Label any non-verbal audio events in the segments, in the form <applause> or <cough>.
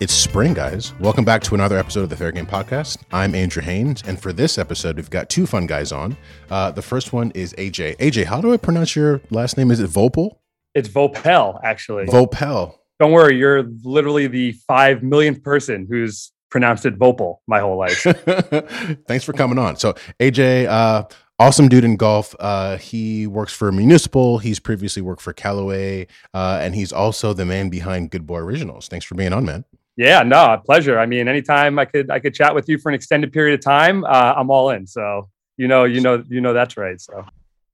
It's spring, guys. Welcome back to another episode of the Fair Game Podcast. I'm Andrew Haynes, and for this episode, we've got two fun guys on. Uh, the first one is AJ. AJ, how do I pronounce your last name? Is it Vopel? It's Vopel, actually. Vopel. Don't worry, you're literally the five millionth person who's pronounced it Vopel my whole life. <laughs> Thanks for coming on. So, AJ, uh, awesome dude in golf. Uh, he works for Municipal. He's previously worked for Callaway, uh, and he's also the man behind Good Boy Originals. Thanks for being on, man. Yeah, no, pleasure. I mean, anytime I could I could chat with you for an extended period of time, uh, I'm all in. So you know, you know, you know that's right. So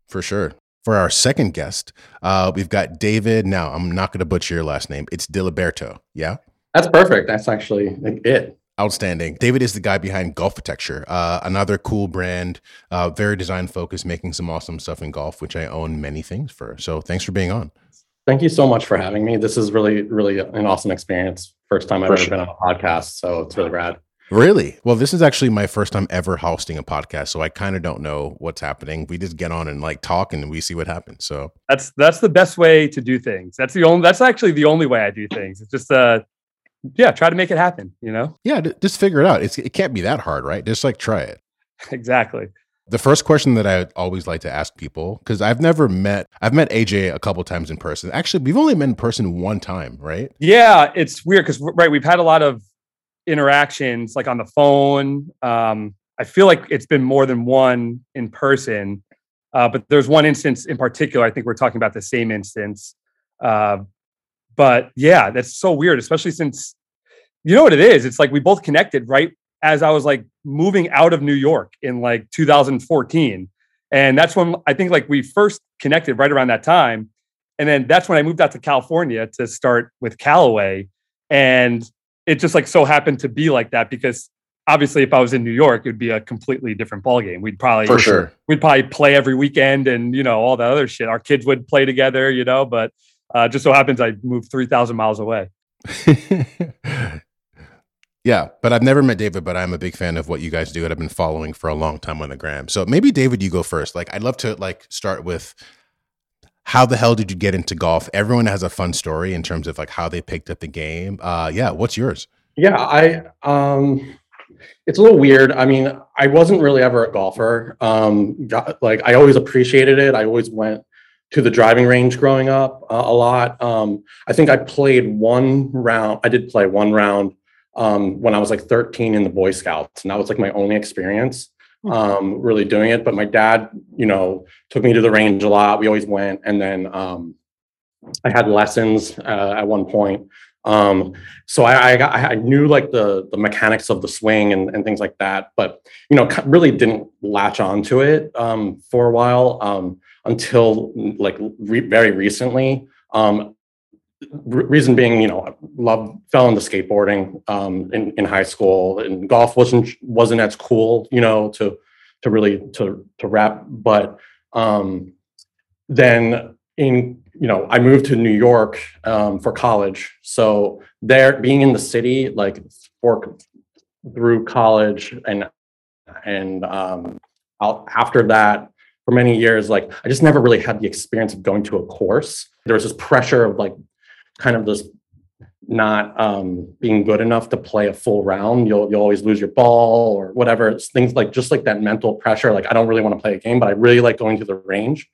for sure. For our second guest, uh, we've got David. Now, I'm not going to butcher your last name. It's Diliberto. Yeah, that's perfect. That's actually it. Outstanding. David is the guy behind Golfitecture, uh, another cool brand, uh, very design focused, making some awesome stuff in golf, which I own many things for. So thanks for being on. Thank you so much for having me. This is really, really an awesome experience. First time I've for ever sure. been on a podcast, so it's really rad. Really? Well, this is actually my first time ever hosting a podcast, so I kind of don't know what's happening. We just get on and like talk, and we see what happens. So that's that's the best way to do things. That's the only. That's actually the only way I do things. It's just uh, yeah, try to make it happen. You know? Yeah, just figure it out. It's it can't be that hard, right? Just like try it. <laughs> exactly. The first question that I always like to ask people, because I've never met, I've met AJ a couple times in person. Actually, we've only met in person one time, right? Yeah, it's weird because right, we've had a lot of interactions like on the phone. Um, I feel like it's been more than one in person, uh, but there's one instance in particular. I think we're talking about the same instance. Uh, but yeah, that's so weird, especially since you know what it is. It's like we both connected right as I was like moving out of New York in like 2014. And that's when I think like we first connected right around that time. And then that's when I moved out to California to start with Callaway. And it just like so happened to be like that because obviously if I was in New York, it would be a completely different ballgame. We'd probably for sure we'd probably play every weekend and you know all the other shit. Our kids would play together, you know, but uh, just so happens I moved three thousand miles away. <laughs> Yeah, but I've never met David, but I'm a big fan of what you guys do and I've been following for a long time on the gram. So maybe David, you go first. Like I'd love to like start with how the hell did you get into golf? Everyone has a fun story in terms of like how they picked up the game. Uh yeah, what's yours? Yeah, I um it's a little weird. I mean, I wasn't really ever a golfer. Um got, like I always appreciated it. I always went to the driving range growing up uh, a lot. Um I think I played one round. I did play one round um, when I was like 13 in the Boy Scouts, and that was like my only experience hmm. um, really doing it. But my dad, you know, took me to the range a lot. We always went, and then um, I had lessons uh, at one point. Um, so I, I, got, I knew like the the mechanics of the swing and, and things like that, but you know, really didn't latch onto it um, for a while um, until like re- very recently. Um, reason being, you know, love fell into skateboarding um, in in high school, and golf wasn't wasn't as cool, you know, to to really to to rap. But um, then in you know, I moved to New York um, for college, so there being in the city, like for through college and and um, out after that for many years, like I just never really had the experience of going to a course. There was this pressure of like kind of this not um, being good enough to play a full round. You'll you'll always lose your ball or whatever. It's things like just like that mental pressure. Like I don't really want to play a game, but I really like going to the range.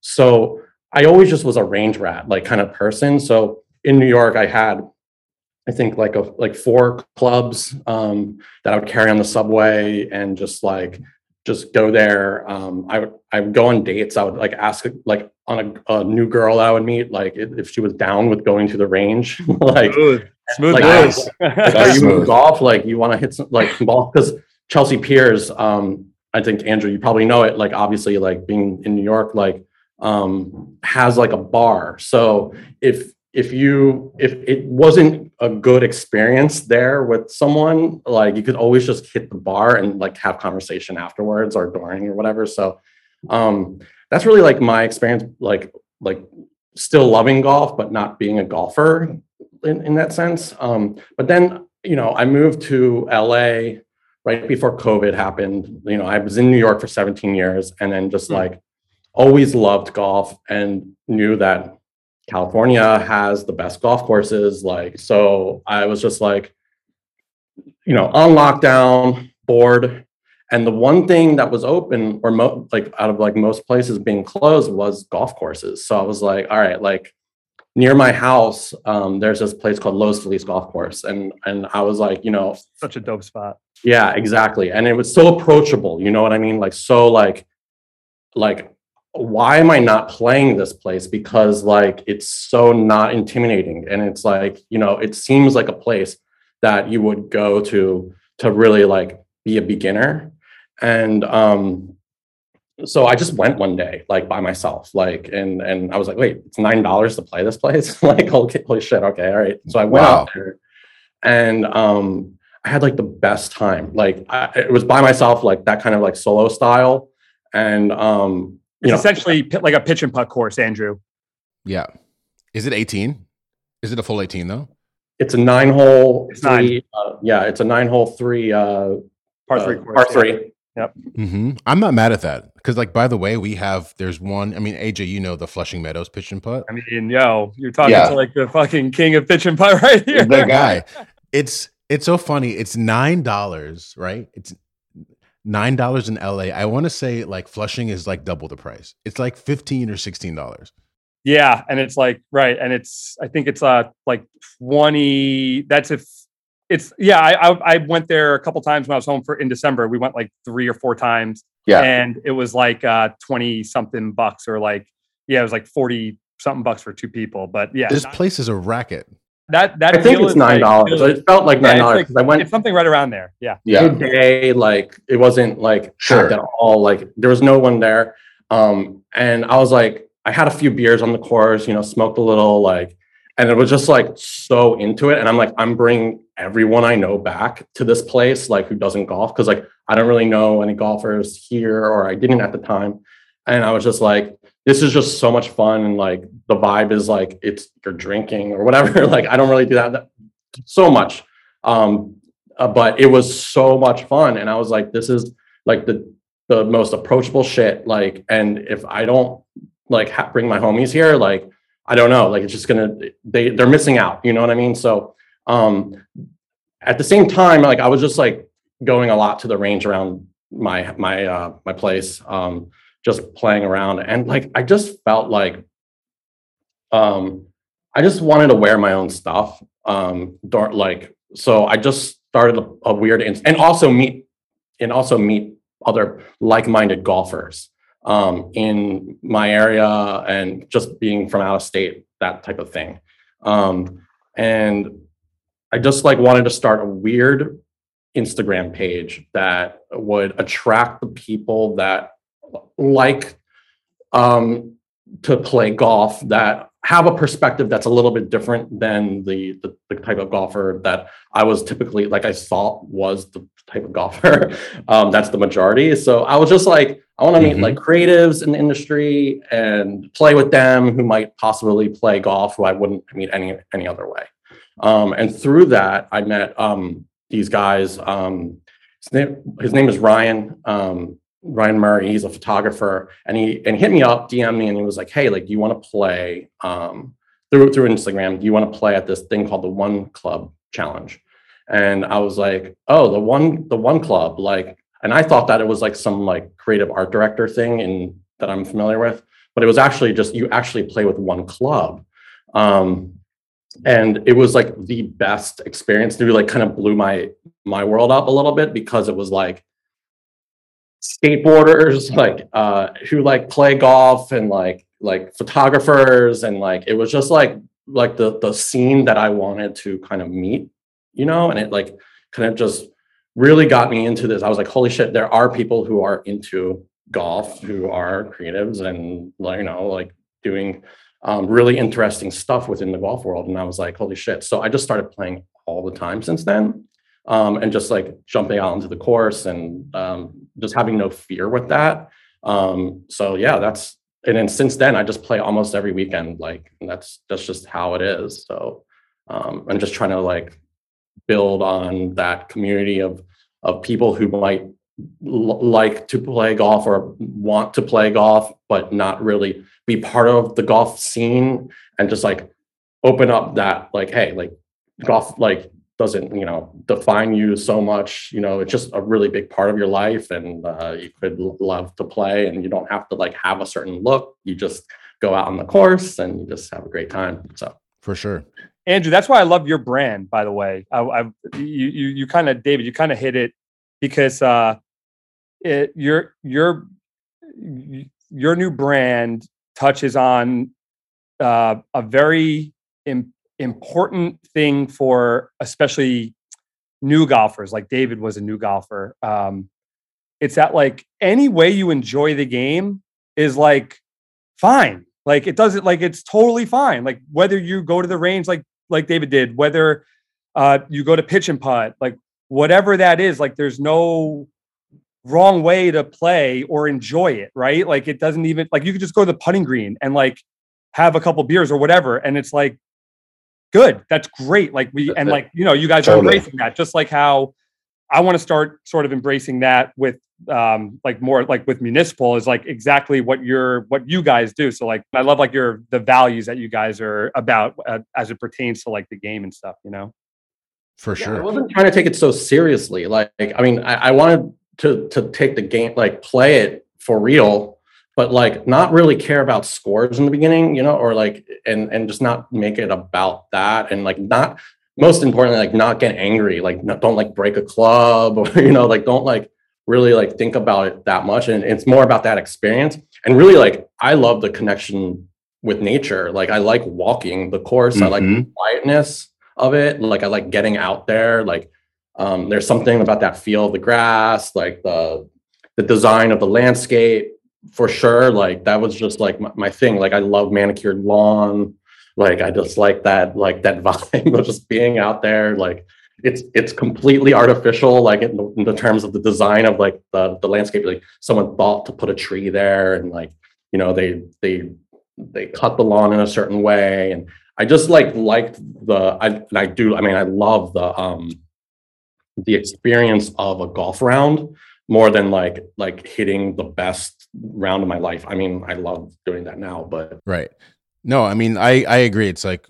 So I always just was a range rat, like kind of person. So in New York, I had I think like a like four clubs um, that I would carry on the subway and just like just go there. Um, I would I would go on dates. I would like ask like on a, a new girl I would meet, like if she was down with going to the range, <laughs> like smooth, smooth like, <laughs> like, are you smooth. golf? Like you want to hit some like some ball because Chelsea Piers. Um, I think Andrew, you probably know it. Like obviously, like being in New York, like um, has like a bar. So if if you if it wasn't a good experience there with someone like you could always just hit the bar and like have conversation afterwards or during or whatever. So um that's really like my experience like like still loving golf but not being a golfer in, in that sense. Um but then you know i moved to la right before covid happened. You know i was in new york for 17 years and then just mm-hmm. like always loved golf and knew that California has the best golf courses. Like, so I was just like, you know, on lockdown, bored. And the one thing that was open or mo- like out of like most places being closed was golf courses. So I was like, all right, like near my house, um, there's this place called Los Feliz Golf Course. And and I was like, you know, Such a dope spot. yeah, exactly. And it was so approachable, you know what I mean? Like so like like why am I not playing this place? Because like it's so not intimidating. And it's like, you know, it seems like a place that you would go to to really like be a beginner. And um so I just went one day, like by myself, like, and and I was like, wait, it's nine dollars to play this place. <laughs> like, holy, holy shit, okay, all right. So I went Wow. out there, and um, I had like the best time. Like, I, it was by myself, like that kind of like solo style, and um, It's you know, essentially pi- like a pitch and putt course, Andrew. Yeah. Is it 18? Is it a full 18 though? it's a nine hole, It's nine. uh, yeah, it's a nine hole three, uh, Par uh, three course. par yeah. three. hmm I'm not mad at that because, like, by the way, we have there's one. I mean, AJ, you know the Flushing Meadows pitch and putt. I mean, yo, you're talking Yeah. to like the fucking king of pitch and putt <laughs> right here. the guy. It's it's so funny. It's nine dollars, right? It's nine dollars in LA. I want to say like Flushing is like double the price. It's like fifteen or sixteen dollars. Yeah, and it's like right, and it's I think it's uh like twenty. That's if it's yeah. I I, I went there a couple times when I was home for in December. We went like three or four times, Yeah. and it was like uh twenty something bucks or like yeah, it was like forty something bucks for two people. But yeah, This not- place is a racket. That that I think it's nine dollars. really- it felt like nine it's dollars like- because I went it's something right around there. Yeah, Yeah. midday like it wasn't like Sure. at all like there was no one there um and i was like i had a few beers on the course you know smoked a little like and it was just like so into it and i'm like i'm bringing everyone i know back to this place like who doesn't golf because like i don't really know any golfers here or i didn't at the time and i was just like this is just so much fun and like the vibe is like it's you're drinking or whatever. <laughs> Like i don't really do that, that so much. Um uh, but it was so much fun and i was like this is like the the most approachable shit like and if i don't like ha- bring my homies here like i don't know like it's just gonna they they're missing out you know what i mean? So um at the same time like i was just like going a lot to the range around my my uh my place. Um just playing around. And like i just felt like um i just wanted to wear my own stuff um like so i just started a, a weird ins- and also meet and also meet other like-minded golfers um in my area and just being from out of state that type of thing. Um and i just like wanted to start a weird instagram page that would attract the people that like um to play golf that have a perspective that's a little bit different than the, the the type of golfer that I was typically like I thought was the type of golfer. <laughs> um, that's the majority. So I was just like, I want to meet Mhm. like creatives in the industry and play with them who might possibly play golf who I wouldn't meet any any other way. Um, and through that, I met um, these guys. Um, his name his name is Ryan. Ryan Murray, he's a photographer, and he and he hit me up, DM me, and he was like, "Hey, like, do you want to play um, through through Instagram? Do you want to play at this thing called the One Club Challenge?" And I was like, "Oh, the one the One Club, like," and I thought that it was like some like creative art director thing in that I'm familiar with, but it was actually just you actually play with one club. Um, and it was like the best experience. Really like kind of blew my my world up a little bit because it was like skateboarders <laughs> like uh who like play golf and like like photographers and like it was just like like the the scene that I wanted to kind of meet, you know, and it like kind of just really got me into this. I was like, holy shit, there are people who are into golf who are creatives and like, you know, like doing um, really interesting stuff within the golf world. And I was like, holy shit. So I just started playing all the time since then. Um, and just like jumping out into the course and um, just having no fear with that. Um, so yeah, that's and then since then I just play almost every weekend. Like that's that's just how it is. So um, I'm just trying to like build on that community of of people who might l- like to play golf or want to play golf, but not really be part of the golf scene and just like open up that like, hey, like golf like doesn't you know define you so much you know it's just a really big part of your life and uh, you could love to play and you don't have to like have a certain look. You just go out on the course and you just have a great time so. For sure. Andrew that's why i love your brand by the way. I, I you you, you kind of david you kind of hit it because uh it your your your new brand touches on uh, a very Im- important thing for especially new golfers like david was a new golfer um, it's that like any way you enjoy the game is like fine. Like it doesn't like it's totally fine. Like whether you go to the range like like david did whether uh, you go to pitch and putt like whatever that is like there's no wrong way to play or enjoy it right? Like it doesn't even like you could just go to the putting green and like have a couple beers or whatever and it's like good. That's great. Like we and like you know, you guys totally. are embracing that, just like how I want to start sort of embracing that with um like more like with municipal is like exactly what you're what you guys do. So like I love like your the values that you guys are about uh, as it pertains to like the game and stuff. You know, for sure. Yeah, I wasn't trying to take it so seriously. Like I mean, I, I wanted to to take the game like play it for real but like not really care about scores in the beginning, you know, or like and and just not make it about that and like not most importantly like not get angry, like not, don't like break a club or <laughs> you know like don't like really like think about it that much and it's more about that experience and really like I love the connection with nature. Like I like walking the course, mm-hmm. I like the mm-hmm. quietness of it, like I like getting out there, like um, there's something about that feel of the grass, like the the design of the landscape for sure like that was just like my, my, thing. Like i love manicured lawn. Like i just like that like that <laughs> vibe of just being out there. Like it's it's completely artificial like in the, in the terms of the design of like the the landscape. Like someone thought to put a tree there and like you know they they they cut the lawn in a certain way. And i just like liked the i and i do i mean i love the um the experience of a golf round more than like like hitting the best round of my life. I mean, I love doing that now, but right. No, I mean, I I agree. It's like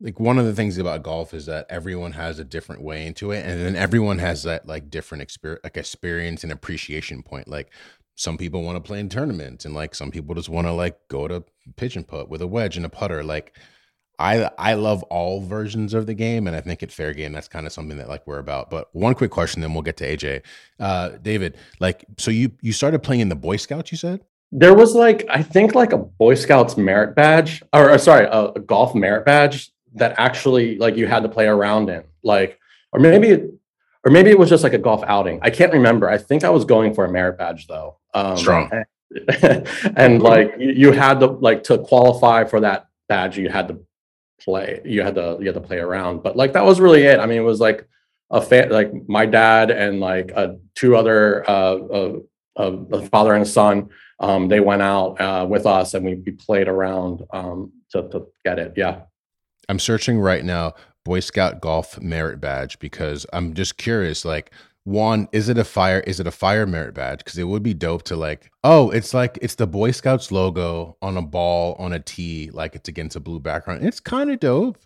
like one of the things about golf is that everyone has a different way into it, and then everyone has that like different experience, like experience and appreciation point. Like some people want to play in tournaments, and like some people just want to like go to pitch and putt with a wedge and a putter. Like I I love all versions of the game, and I think at Fair Game that's kind of something that like we're about. But one quick question, then we'll get to AJ. Uh, David, like, so you you started playing in the Boy Scouts, you said? There was like I think like a Boy Scouts merit badge, or, or sorry, a, a, golf merit badge that actually like you had to play around in, like, or maybe or maybe it was just like a golf outing. I can't remember. I think I was going for a merit badge though. Um, Strong. <laughs> and like you had to like to qualify for that badge, you had to play you had to you had to play around but like that was really it. I mean it was like a fan like my dad and like uh, two other uh, uh, a father and a son um, they went out uh, with us and we, we played around um, to, to get it yeah. I'm searching right now boy scout golf merit badge because i'm just curious like one is it a fire is it a fire merit badge? Because it would be dope to like oh it's like it's the boy scouts logo on a ball on a tee like it's against a blue background. It's kind of dope.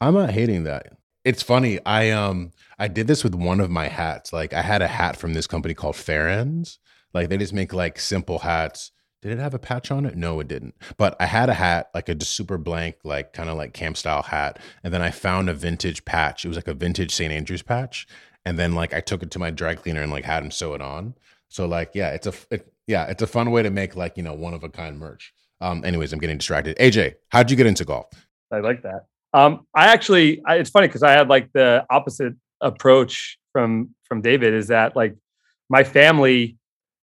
I'm not hating that. It's funny i um i did this with one of my hats. Like i had a hat from this company called Fairends like they just make like simple hats. Did it have a patch on it? No it didn't. But i had a hat like a just super blank like kind of like camp style hat and then i found a vintage patch. It was like a vintage st andrews patch and then like I took it to my dry cleaner and like had him sew it on. So like yeah, it's a it, yeah, it's a fun way to make like you know one of a kind merch. Um, anyways, I'm getting distracted. AJ, how'd you get into golf? I like that. Um, I actually, I, it's funny because I had like the opposite approach from from David. Is that like my family?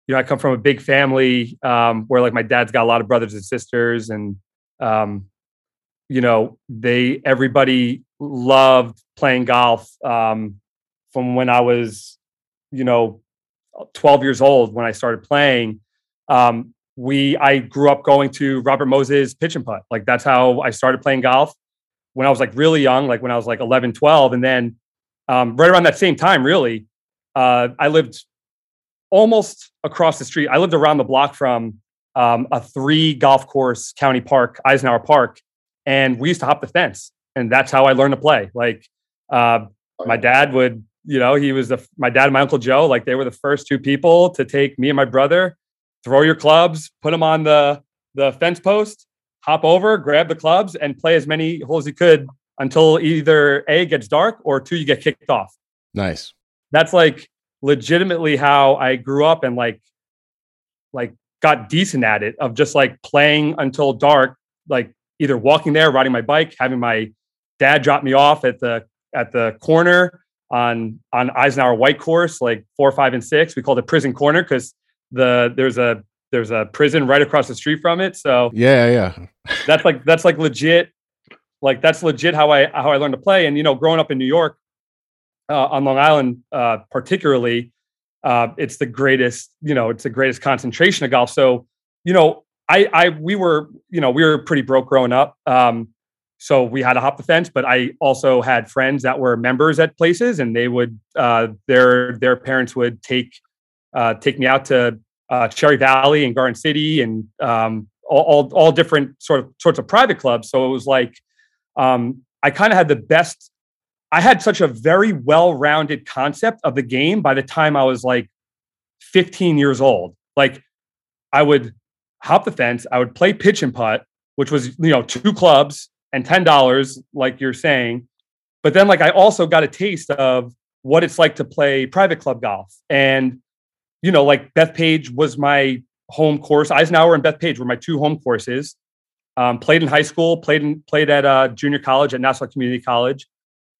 You know, I come from a big family um, where like my dad's got a lot of brothers and sisters, and um, you know, they everybody loved playing golf. Um, from when I was, you know, 12 years old when I started playing. Um, we I grew up going to Robert Moses pitch and putt. Like that's how I started playing golf when I was like really young, like when I was like 11, 12. And then um, right around that same time, really, uh, I lived almost across the street. I lived around the block from um, a three golf course county park, Eisenhower Park, and we used to hop the fence, and that's how I learned to play. Like uh, my dad would, you know, he was the my dad and my uncle Joe, like they were the first two people to take me and my brother, throw your clubs, put them on the the fence post, hop over, grab the clubs, and play as many holes as you could until either a gets dark or two you get kicked off. Nice. That's like legitimately how I grew up and like like got decent at it of just like playing until dark, like either walking there, riding my bike, having my dad drop me off at the at the corner on on Eisenhower White Course, like four, five, and six. We called it Prison Corner because the there's a there's a prison right across the street from it. So yeah, yeah, <laughs> that's like that's like legit, like that's legit how I how I learned to play. And you know, growing up in New York, uh, on Long Island, uh, particularly, uh, it's the greatest. You know, it's the greatest concentration of golf. So you know, I I we were you know we were pretty broke growing up. Um, so we had to hop the fence, but I also had friends that were members at places, and they would uh, their their parents would take uh, take me out to uh, Cherry Valley and Garden City and um, all, all, all different sort of sorts of private clubs. So it was like um, I kind of had the best. I had such a very well-rounded concept of the game by the time I was like 15 years old. Like I would hop the fence, I would play pitch and putt, which was you know two clubs and ten dollars, like you're saying. But then like I also got a taste of what it's like to play private club golf and you know, like Bethpage was my home course. Eisenhower and Bethpage were my two home courses. Um, played in high school, played in, played at uh, junior college at Nassau Community College,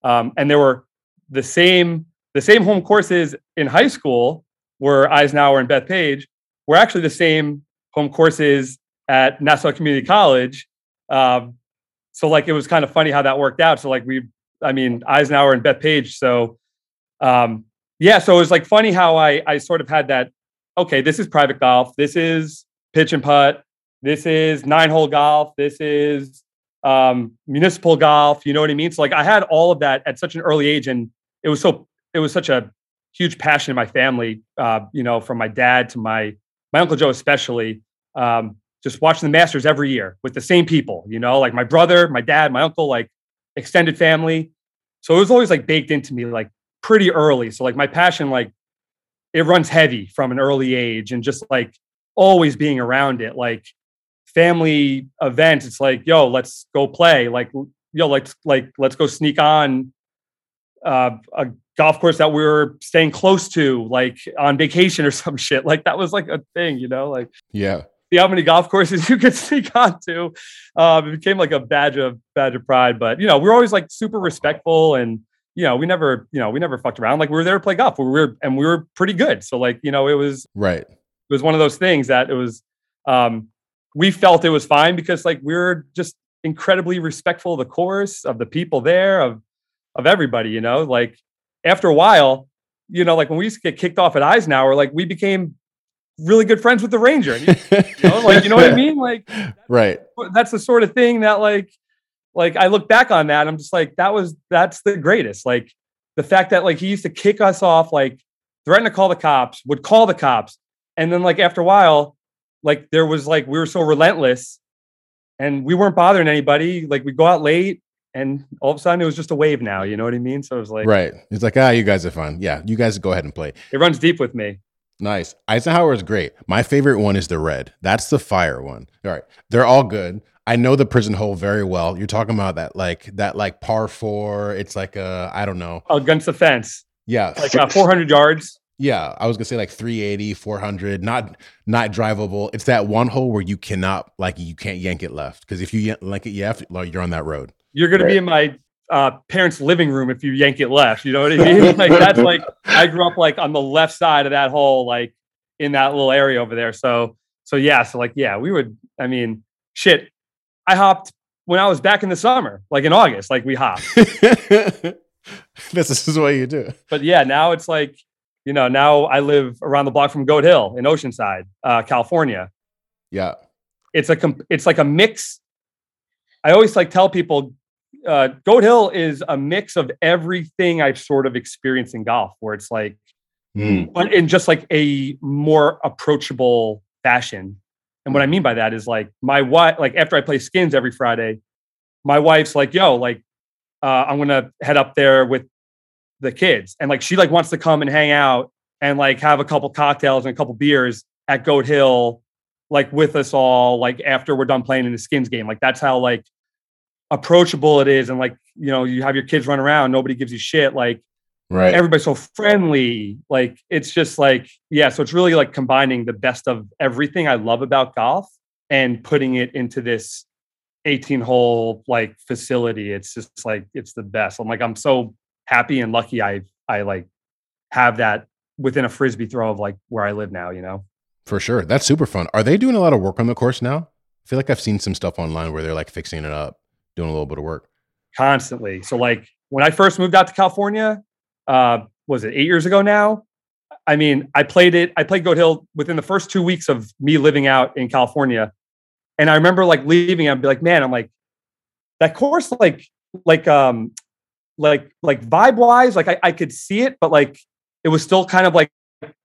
um, and there were the same the same home courses in high school were Eisenhower and Bethpage were actually the same home courses at Nassau Community College. Um, so like it was kind of funny how that worked out. So like we, I mean Eisenhower and Bethpage. So um, yeah, so it was like funny how I I sort of had that. Okay, this is private golf. This is pitch and putt. This is nine hole golf. This is um, municipal golf. You know what I mean? So like I had all of that at such an early age, and it was so it was such a huge passion in my family. Uh, you know, from my dad to my my uncle Joe especially. Um, just watching the Masters every year with the same people. You know, like my brother, my dad, my uncle, like extended family. So it was always like baked into me, like pretty early. So like my passion, like it runs heavy from an early age and just like always being around it. Like family events, it's like, yo, let's go play. Like, yo, let's like let's go sneak on uh, a golf course that we were staying close to, like on vacation or <laughs> some shit. Like that was like a thing, you know? Like yeah. <laughs> See how many golf courses you could <laughs> sneak onto. Um, it became like a badge of badge of pride. But you know, we we're always like super respectful and you know, we never, you know, we never fucked around. Like we were there to play golf. We were, and we were pretty good. So like, you know, it was right. It was one of those things that it was. um We felt it was fine because like we were just incredibly respectful of the course, of the people there, of of everybody. You know, like after a while, you know, like when we used to get kicked off at Eisenhower, like we became really good friends with the ranger. You know, like you know what I mean? Like, <laughs> right. That's the sort of thing that like like I look back on that, I'm just like, that was that's the greatest. Like the fact that like he used to kick us off, like threaten to call the cops, would call the cops, and then like after a while, like there was like we were so relentless, and we weren't bothering anybody. Like we go out late, and all of a sudden it was just a wave now. You know what I mean? So it was like right. It's like ah, you guys are fun. Yeah, you guys go ahead and play. It runs deep with me. Nice. Eisenhower is great. My favorite one is the red. That's the fire one. All right. They're all good. I know the prison hole very well. You're talking about that like that like par four. It's like a I don't know against the fence. Yeah, like uh, 400 yards. Yeah, I was gonna say like 380, 400, not not drivable. It's that one hole where you cannot like you can't yank it left because if you yank like it, yeah, like, you're on that road. You're gonna right. be in my uh, parents' living room if you yank it left. You know what I mean? <laughs> like that's like I grew up like on the left side of that hole, like in that little area over there. So so yeah, so like yeah, we would. I mean, shit. I hopped when I was back in the summer, like in August, like we hopped. <laughs> this is what you do. But yeah, now it's like, you know, now I live around the block from Goat Hill in Oceanside, uh, California. Yeah. It's a, it's like a mix. I always like tell people, uh, Goat Hill is a mix of everything I've sort of experienced in golf, where it's like, Mm. but in just like a more approachable fashion. And what I mean by that is like my wife, like after I play skins every Friday, my wife's like, yo, like, uh, I'm gonna head up there with the kids. And like she like wants to come and hang out and like have a couple cocktails and a couple beers at Goat Hill, like with us all, like after we're done playing in the skins game. Like that's how like approachable it is. And like, you know, you have your kids run around, nobody gives you shit. Like Right. everybody's so friendly. Like it's just like, yeah. So it's really like combining the best of everything I love about golf and putting it into this 18 hole like facility. It's just like it's the best. I'm like, I'm so happy and lucky I I like have that within a frisbee throw of like where I live now, you know. For sure. That's super fun. Are they doing a lot of work on the course now? I feel like I've seen some stuff online where they're like fixing it up, doing a little bit of work. constantly. So like when I first moved out to California, uh, was it eight years ago now? I mean, I played it. I played Goat Hill within the first two weeks of me living out in California, and I remember like leaving. I'd be like, man, I'm like that course, like, like, um, like, like vibe wise, like I, I could see it, but like it was still kind of like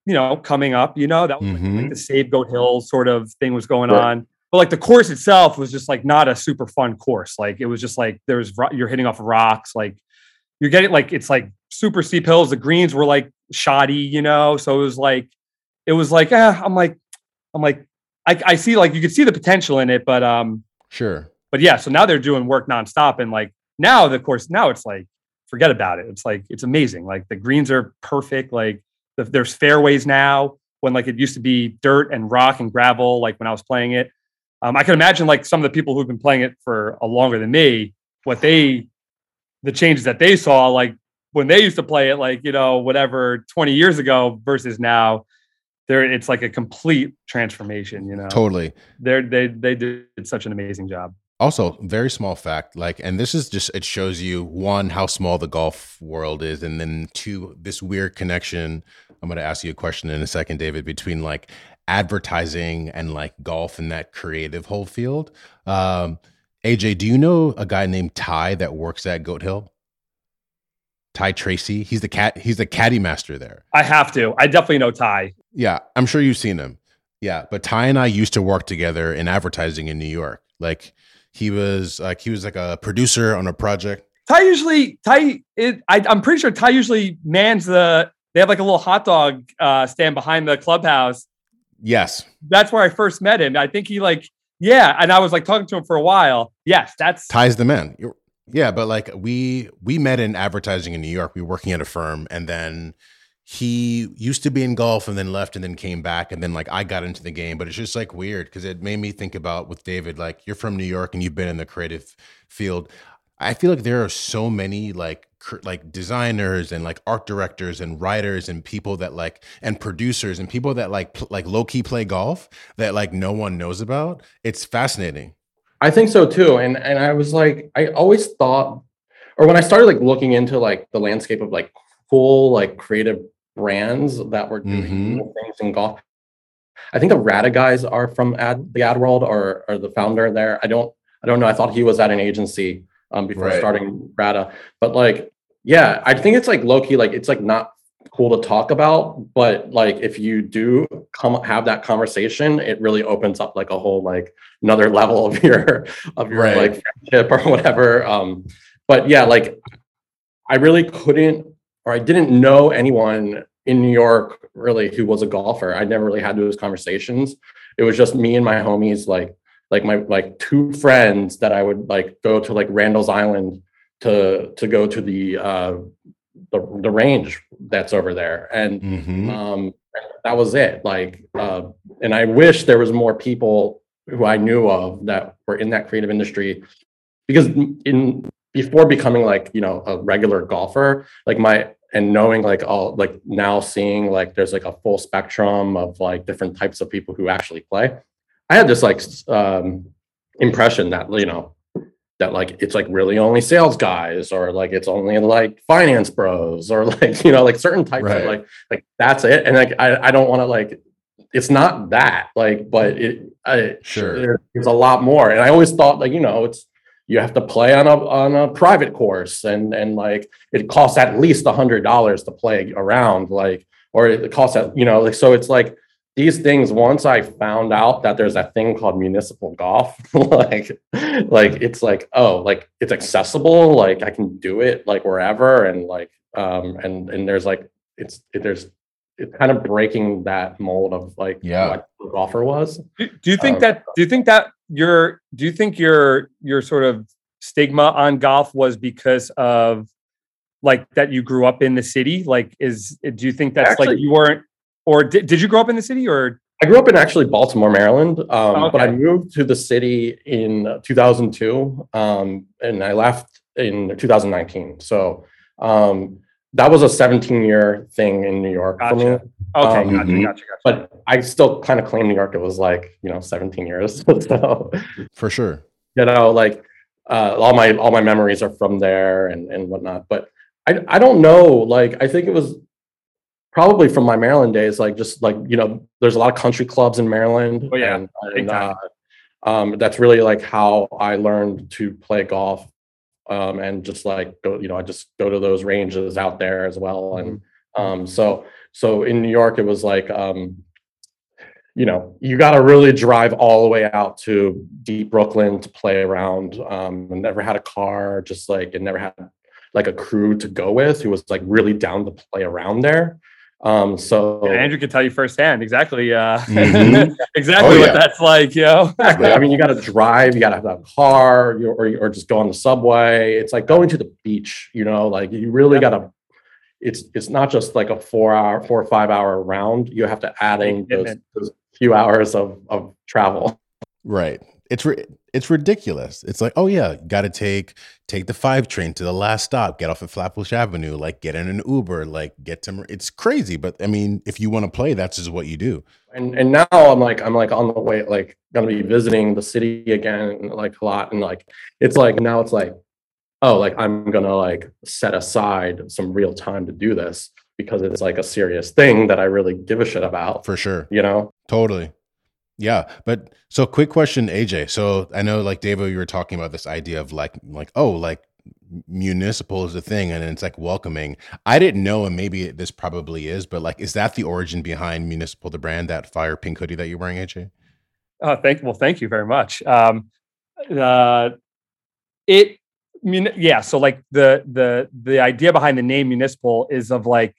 you know coming up. You know, that was like, Mhm. like the Save Goat Hill sort of thing was going Right. on but like the course itself was just like not a super fun course. Like it was just like there's you're hitting off rocks, like you're getting like it's like super steep hills. The greens were like shoddy, you know. So it was like it was like eh, I'm like I'm like I, I see like you could see the potential in it, but um Sure. but yeah. So now they're doing work nonstop, and like now the course now it's like forget about it. It's like it's amazing. Like the greens are perfect. Like the, there's fairways now when like it used to be dirt and rock and gravel. Like when I was playing it, um, I can imagine like some of the people who've been playing it for a longer than me, what they, the changes that they saw, like when they used to play it, like you know whatever 20 years ago versus now, there it's like a complete transformation. You know, Totally. they're they they did such an amazing job. Also, very small fact, like, and this is just, it shows you one, how small the golf world is, and then two, this weird connection. I'm going to ask you a question in a second, David, between like advertising and like golf and that creative whole field. Um, AJ, do you know a guy named Ty that works at Goat Hill? Ty Tracy. He's the cat. He's the caddy master there. I have to. I definitely know Ty. Yeah, I'm sure you've seen him. Yeah, but Ty and I used to work together in advertising in New York. Like he was like he was like a producer on a project. Ty usually Ty. It, I, I'm pretty sure Ty usually mans the. They have like a little hot dog uh, stand behind the clubhouse. Yes, That's where I first met him. I think he like yeah, and I was like talking to him for a while. Yes, that's Ty's the man. You're, yeah, but like we we met in advertising in New York. We were working at a firm, and then he used to be in golf, and then left, and then came back, and then like I got into the game. But it's just like weird because it made me think about with David. Like you're from New York, and you've been in the creative field. I feel like there are so many like like designers and like art directors and writers and people that like and producers and people that like pl- like low key play golf that like no one knows about. It's fascinating. I think so too. And and I was like, I always thought, or when I started like looking into like the landscape of like cool like creative brands that were doing Mhm. cool things in golf. I think the Rada guys are from ad the ad world or or the founder there. I don't I don't know. I thought he was at an agency um before Right. starting Rada. But like, yeah, I think it's like low key, like it's like not cool to talk about, but like if you do come have that conversation, it really opens up like a whole like another <laughs> level of your of your Right. like friendship or whatever. Um, but yeah, like I really couldn't or I didn't know anyone in New York really who was a golfer. I never really had those conversations. It was just me and my homies, like like my like two friends that I would like go to like Randall's Island to to go to the uh the, the range that's over there. And Mm-hmm. um that was it like uh and i wish there was more people who i knew of that were in that creative industry because in before becoming like you know a regular golfer like my and knowing like all like now seeing like there's like a full spectrum of like different types of people who actually play i had this like um impression that you know that like it's like really only sales guys or like it's only like finance bros or <laughs> like you know like certain types Right. of like like that's it and like i, I don't want to like it's not that like but it I, Sure. there- there's a lot more and i always thought like you know it's you have to play on a on a private course and and like it costs at least a hundred dollars to play around like or it costs that, you know, like, so it's like these things, once I found out that there's a thing called municipal golf, <laughs> like, like it's like, oh, like it's accessible, like I can do it like wherever. And like, um, and, and there's like, it's, it, there's, it's kind of breaking that mold of like Yeah. what the golfer was. Do, do you think Um, that? Do you think that your? Do you think your your sort of stigma on golf was because of like that you grew up in the city? Like, is do you think that's like you weren't, or did, did you grow up in the city or? I grew up in actually Baltimore, Maryland, um, but I moved to the city in uh, 2002, um, and I left in 2019. So um, that was a 17 year thing in New York for me. Okay, Um, gotcha, mhm. gotcha, gotcha. But I still kind of claim New York. It was like you know 17 years. <laughs> so For sure. you know, like uh, all my all my memories are from there and and whatnot. But I I don't know. Like I think it was probably from my Maryland days. Like just like you know, there's a lot of country clubs in Maryland. Oh, yeah. and, and, uh, um, that's really like how I learned to play golf. Um, and just like go, you know, I just go to those ranges out there as well. And Mm-hmm. um, so so in New York, it was like um, you know, you got to really drive all the way out to deep Brooklyn to play around. Um, and never had a car, just like, and never had like a crew to go with who was like really down to play around there. Um, so Yeah, Andrew can tell you firsthand exactly uh <laughs> Mhm. <laughs> exactly Oh, what yeah. that's like, you know. Exactly. I mean, you got to drive, you got to have a car, you, or or just go on the subway. It's like going to the beach. You know, like you really got to. It's it's not just like a four hour, four or five hour round. You have to add in those, those few hours of of travel. Right. It's ri- it's ridiculous. It's like, oh yeah, got to take take the five train to the last stop, get off at Flatbush Avenue, like get in an Uber, like get to. It's crazy, but I mean, if you want to play, that's just what you do. And and now I'm like I'm like on the way, like gonna be visiting the city again, like a lot, and like it's like now it's like, oh, like I'm gonna like set aside some real time to do this because it's like a serious thing that I really give a shit about. For sure. You know. Totally. Yeah. But so quick question, AJ. So I know like David, you were talking about this idea of like like, oh, like municipal is a thing and it's like welcoming. I didn't know, and maybe this probably is, but like is that the origin behind municipal the brand, that fire pink hoodie that you're wearing, AJ? Oh, thank well, thank you very much. Um, uh, it, mun- yeah. So like the the the idea behind the name municipal is of like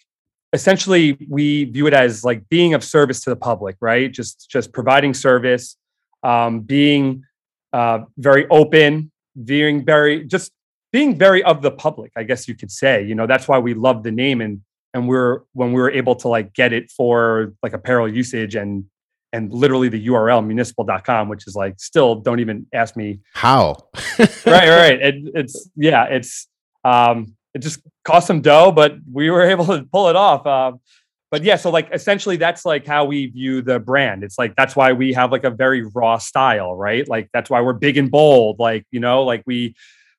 essentially we view it as like being of service to the public, right? Just just providing service, um, being uh, very open, being very just being very of the public. I guess you could say. You know, that's why we love the name and and we're when we were able to like get it for like apparel usage and and literally the URL municipal.com, which is like still don't even ask me. How? Right, right. <laughs> It, it's yeah, it's um it just cost some dough, but we were <laughs> able to pull it off. Um, but yeah, so like essentially that's like how we view the brand. It's like that's why we have like a very raw style, right? Like that's why we're big and bold. Like, you know, like we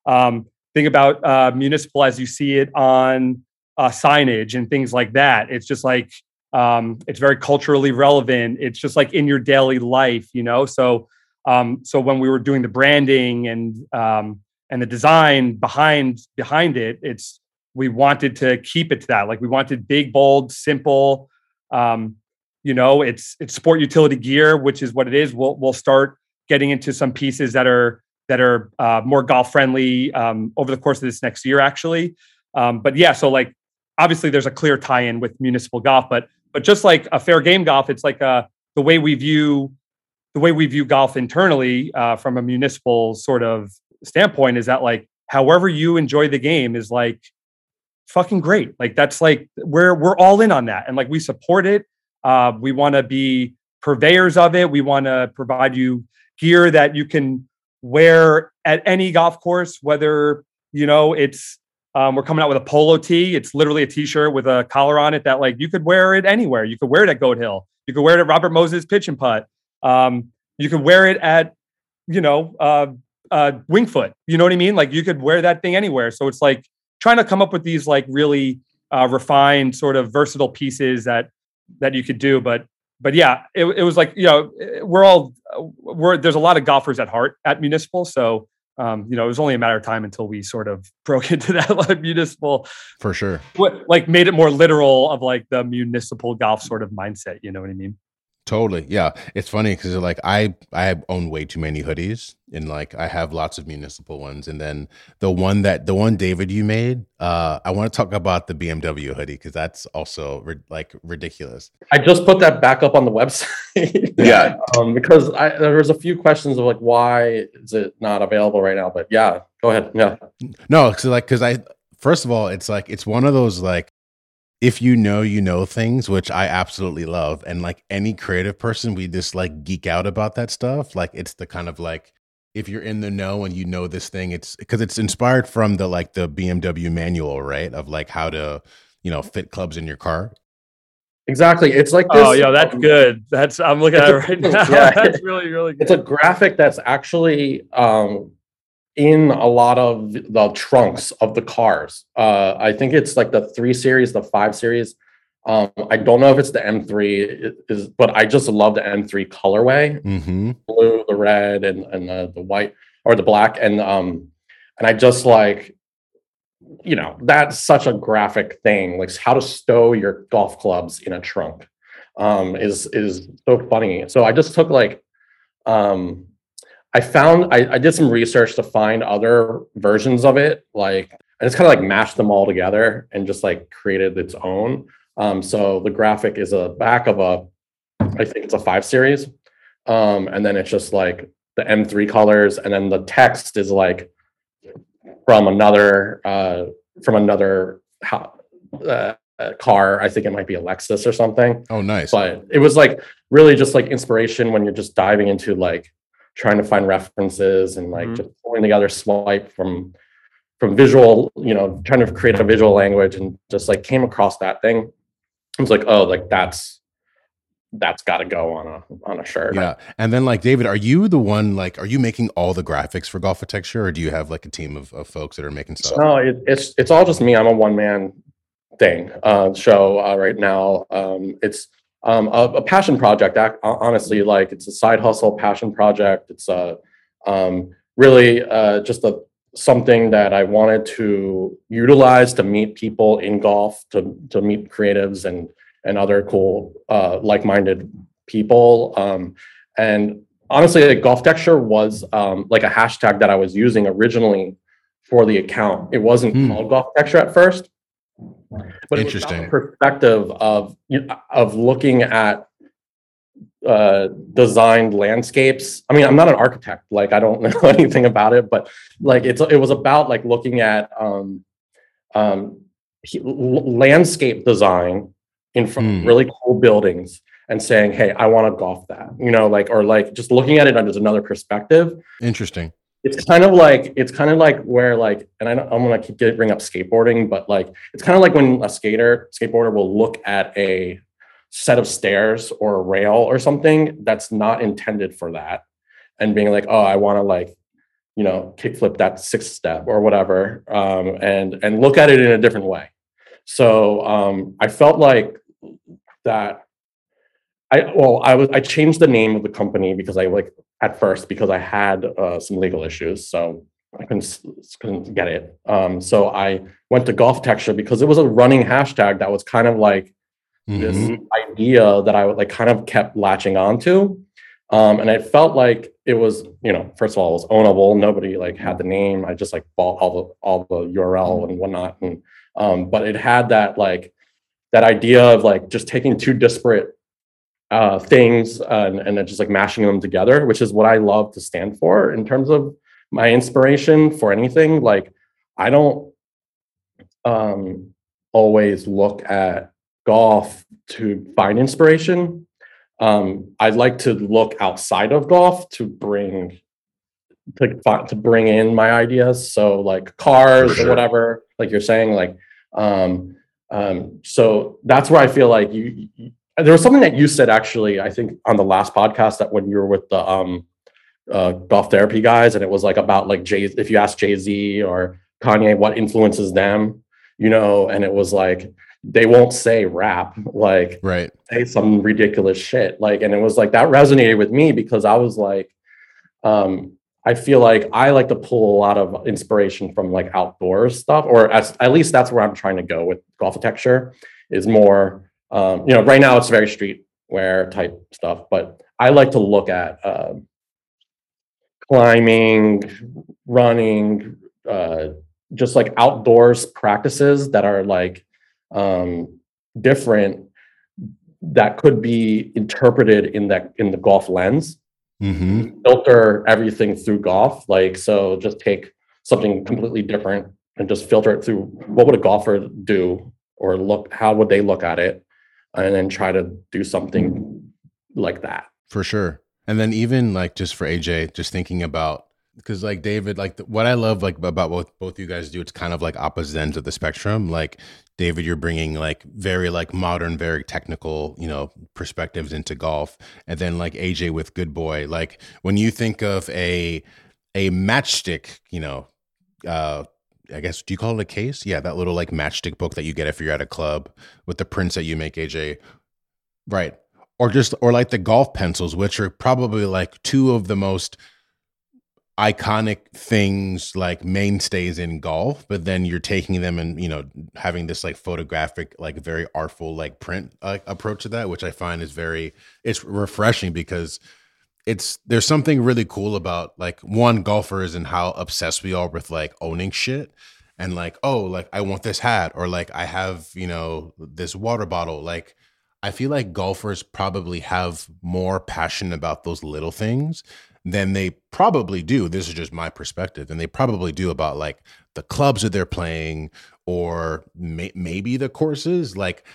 um think about uh municipal as you see it on uh signage and things like that. It's just like um it's very culturally relevant. It's just like in your daily life, you know. So um so when we were doing the branding and um and the design behind behind it, it's we wanted to keep it to that. Like we wanted big, bold, simple. Um, you know, it's it's sport utility gear, which is what it is. We'll we'll start getting into some pieces that are that are uh, more golf friendly um, over the course of this next year, actually. Um, but yeah, so like obviously there's a clear tie-in with municipal golf, but but just like a fair game golf, it's like uh, the way we view the way we view golf internally uh, from a municipal sort of standpoint is that like however you enjoy the game is like fucking great. Like that's like we're we're all in on that, and like we support it. Uh, we want to be purveyors of it. We want to provide you gear that you can wear at any golf course, whether you know it's. Um, we're coming out with a polo tee. It's literally a t-shirt with a collar on it that like you could wear it anywhere. You could wear it at Goat Hill. You could wear it at Robert Moses Pitch and Putt. Um, you could wear it at, you know, uh, uh, Winged Foot. You know what I mean? Like you could wear that thing anywhere. So it's like trying to come up with these like really uh, refined, sort of versatile pieces that that you could do. But but yeah, it, it was like you know we're all we're there's a lot of golfers at heart at Municipal, so Um, you know, it was only a matter of time until we sort of <laughs> broke into that like <laughs> municipal, For sure. what like made it more literal of like the municipal golf sort of mindset. You know what I mean? Totally. Yeah. It's funny because like I I own way too many hoodies and like I have lots of municipal ones. And then the one that the one David you made, uh, I want to talk about the BMW hoodie because that's also ri- like ridiculous. I just put that back up on the <laughs> website. Yeah. um, because I, there was a few questions of like why is it not available right now? But yeah, go ahead. Yeah, No, because like because I first of all, it's like it's one of those like if you know you know things, which I absolutely love, and like any creative person, we just like geek out about that stuff. Like it's the kind of like if you're in the know and you know this thing, it's because it's inspired from the like the BMW manual, right? Of like how to you know fit clubs in your car. exactly. It's like this. Oh, yeah, that's um, good. That's I'm looking at it right <laughs> now. Yeah. That's really, really good. It's a graphic that's actually um, in a lot of the trunks of the cars. Uh, I think it's like the three series, the five series. Um, I don't know if it's the M3 it is, but I just love the M3 colorway. Mm-hmm. blue, the red, and and the, the white or the black, and um, and I just like, you know, that's such a graphic thing. Like how to stow your golf clubs in a trunk, um, is is so funny. So I just took like, um, I found I, I did some research to find other versions of it, like, and it's kind of like mashed them all together and just like created its own. Um, so the graphic is a back of a, I think it's a five series um, and then it's just like the M3 colors, and then the text is like from another uh, from another uh, uh, car. I think it might be a Lexus or something. Oh, nice. But it was like really just like inspiration when you're just diving into like trying to find references and like Mhm. just pulling together swipe from from visual, you know, trying to create a visual language and just like came across that thing. I was like, oh, like that's that's got to go on a on a shirt. Yeah. And then like David, are you the one like are you making all the graphics for Golf Architecture or do you have like a team of, of folks that are making stuff? No, it, it's it's all just me. I'm a one man thing uh, show uh, right now. Um, it's um, a, a passion project. Honestly, like it's a side hustle passion project. It's a um, really uh, just a something that I wanted to utilize to meet people in golf, to to meet creatives and and other cool uh, like minded people. Um, and honestly, like, GOLFtecture was um, like a hashtag that I was using originally for the account. It wasn't Hmm. called golf texture at first. But Interesting. perspective of of looking at uh designed landscapes i mean i'm not an architect like i don't <laughs> know anything about it but like it's it was about like looking at um um landscape design in front Hmm. of really cool buildings and saying hey i want to golf that you know like or like just looking at it under another perspective Interesting. It's kind of like it's kind of like where like and I i'm gonna keep get, bring up skateboarding but like it's kind of like when a skater skateboarder will look at a set of stairs or a rail or something that's not intended for that and being like oh i want to like you know kickflip that sixth step or whatever um, and and look at it in a different way. So um, i felt like that I well, I was I changed the name of the company because I like at first because I had uh, some legal issues, so I couldn't couldn't get it. Um, so I went to GOLFtecture because it was a running hashtag that was kind of like this Mhm. idea that I would like kind of kept latching onto. Um, and it felt like it was, you know, first of all, it was ownable. Nobody like had the name. I just like bought all the all the URL and whatnot. And um, but it had that like that idea of like just taking two disparate uh, things and, and then just like mashing them together, which is what I love to stand for in terms of my inspiration for anything. Like I don't um, always look at golf to find inspiration. Um, I'd like to look outside of golf to bring to to bring in my ideas. So like cars sure. or whatever, like you're saying, like um, um, so that's where I feel like you, you. There was something that you said actually, I think on the last podcast that when you were with the um, uh, golf therapy guys, and it was like about like Jay. If you ask Jay Z or Kanye what influences them, you know, and it was like they won't say rap, like Right. say some ridiculous shit. Like, and it was like that resonated with me because I was like, um, I feel like I like to pull a lot of inspiration from like outdoors stuff, or as, at least that's where I'm trying to go with GOLFtecture is more, um, you know, right now it's very streetwear type stuff, but I like to look at uh, climbing, running, uh, just like outdoors practices that are like um, different that could be interpreted in that in the golf lens Mm-hmm. filter everything through golf like so just take something completely different and just filter it through what would a golfer do or look how would they look at it and then try to do something like that For sure. And then even like just for AJ, just thinking about because like David, like the, what I love like about both both you guys do, it's kind of like opposite ends of the spectrum. Like David, you're bringing like very like modern, very technical, you know, perspectives into golf, and then like AJ with Good Boy. Like when you think of a a matchstick, you know, uh, I guess do you call it a case? Yeah, that little like matchstick book that you get if you're at a club with the prints that you make, AJ. Right. Or just or like the golf pencils, which are probably like two of the most iconic things like mainstays in golf but then you're taking them and you know having this like photographic like very artful like print like approach to that which i find is very it's refreshing because it's there's something really cool about like one golfers and how obsessed we are with like owning shit and like oh like i want this hat or like i have you know this water bottle like i feel like golfers probably have more passion about those little things than they probably do. This is just my perspective, and they probably do about like the clubs that they're playing or may- maybe the courses. Like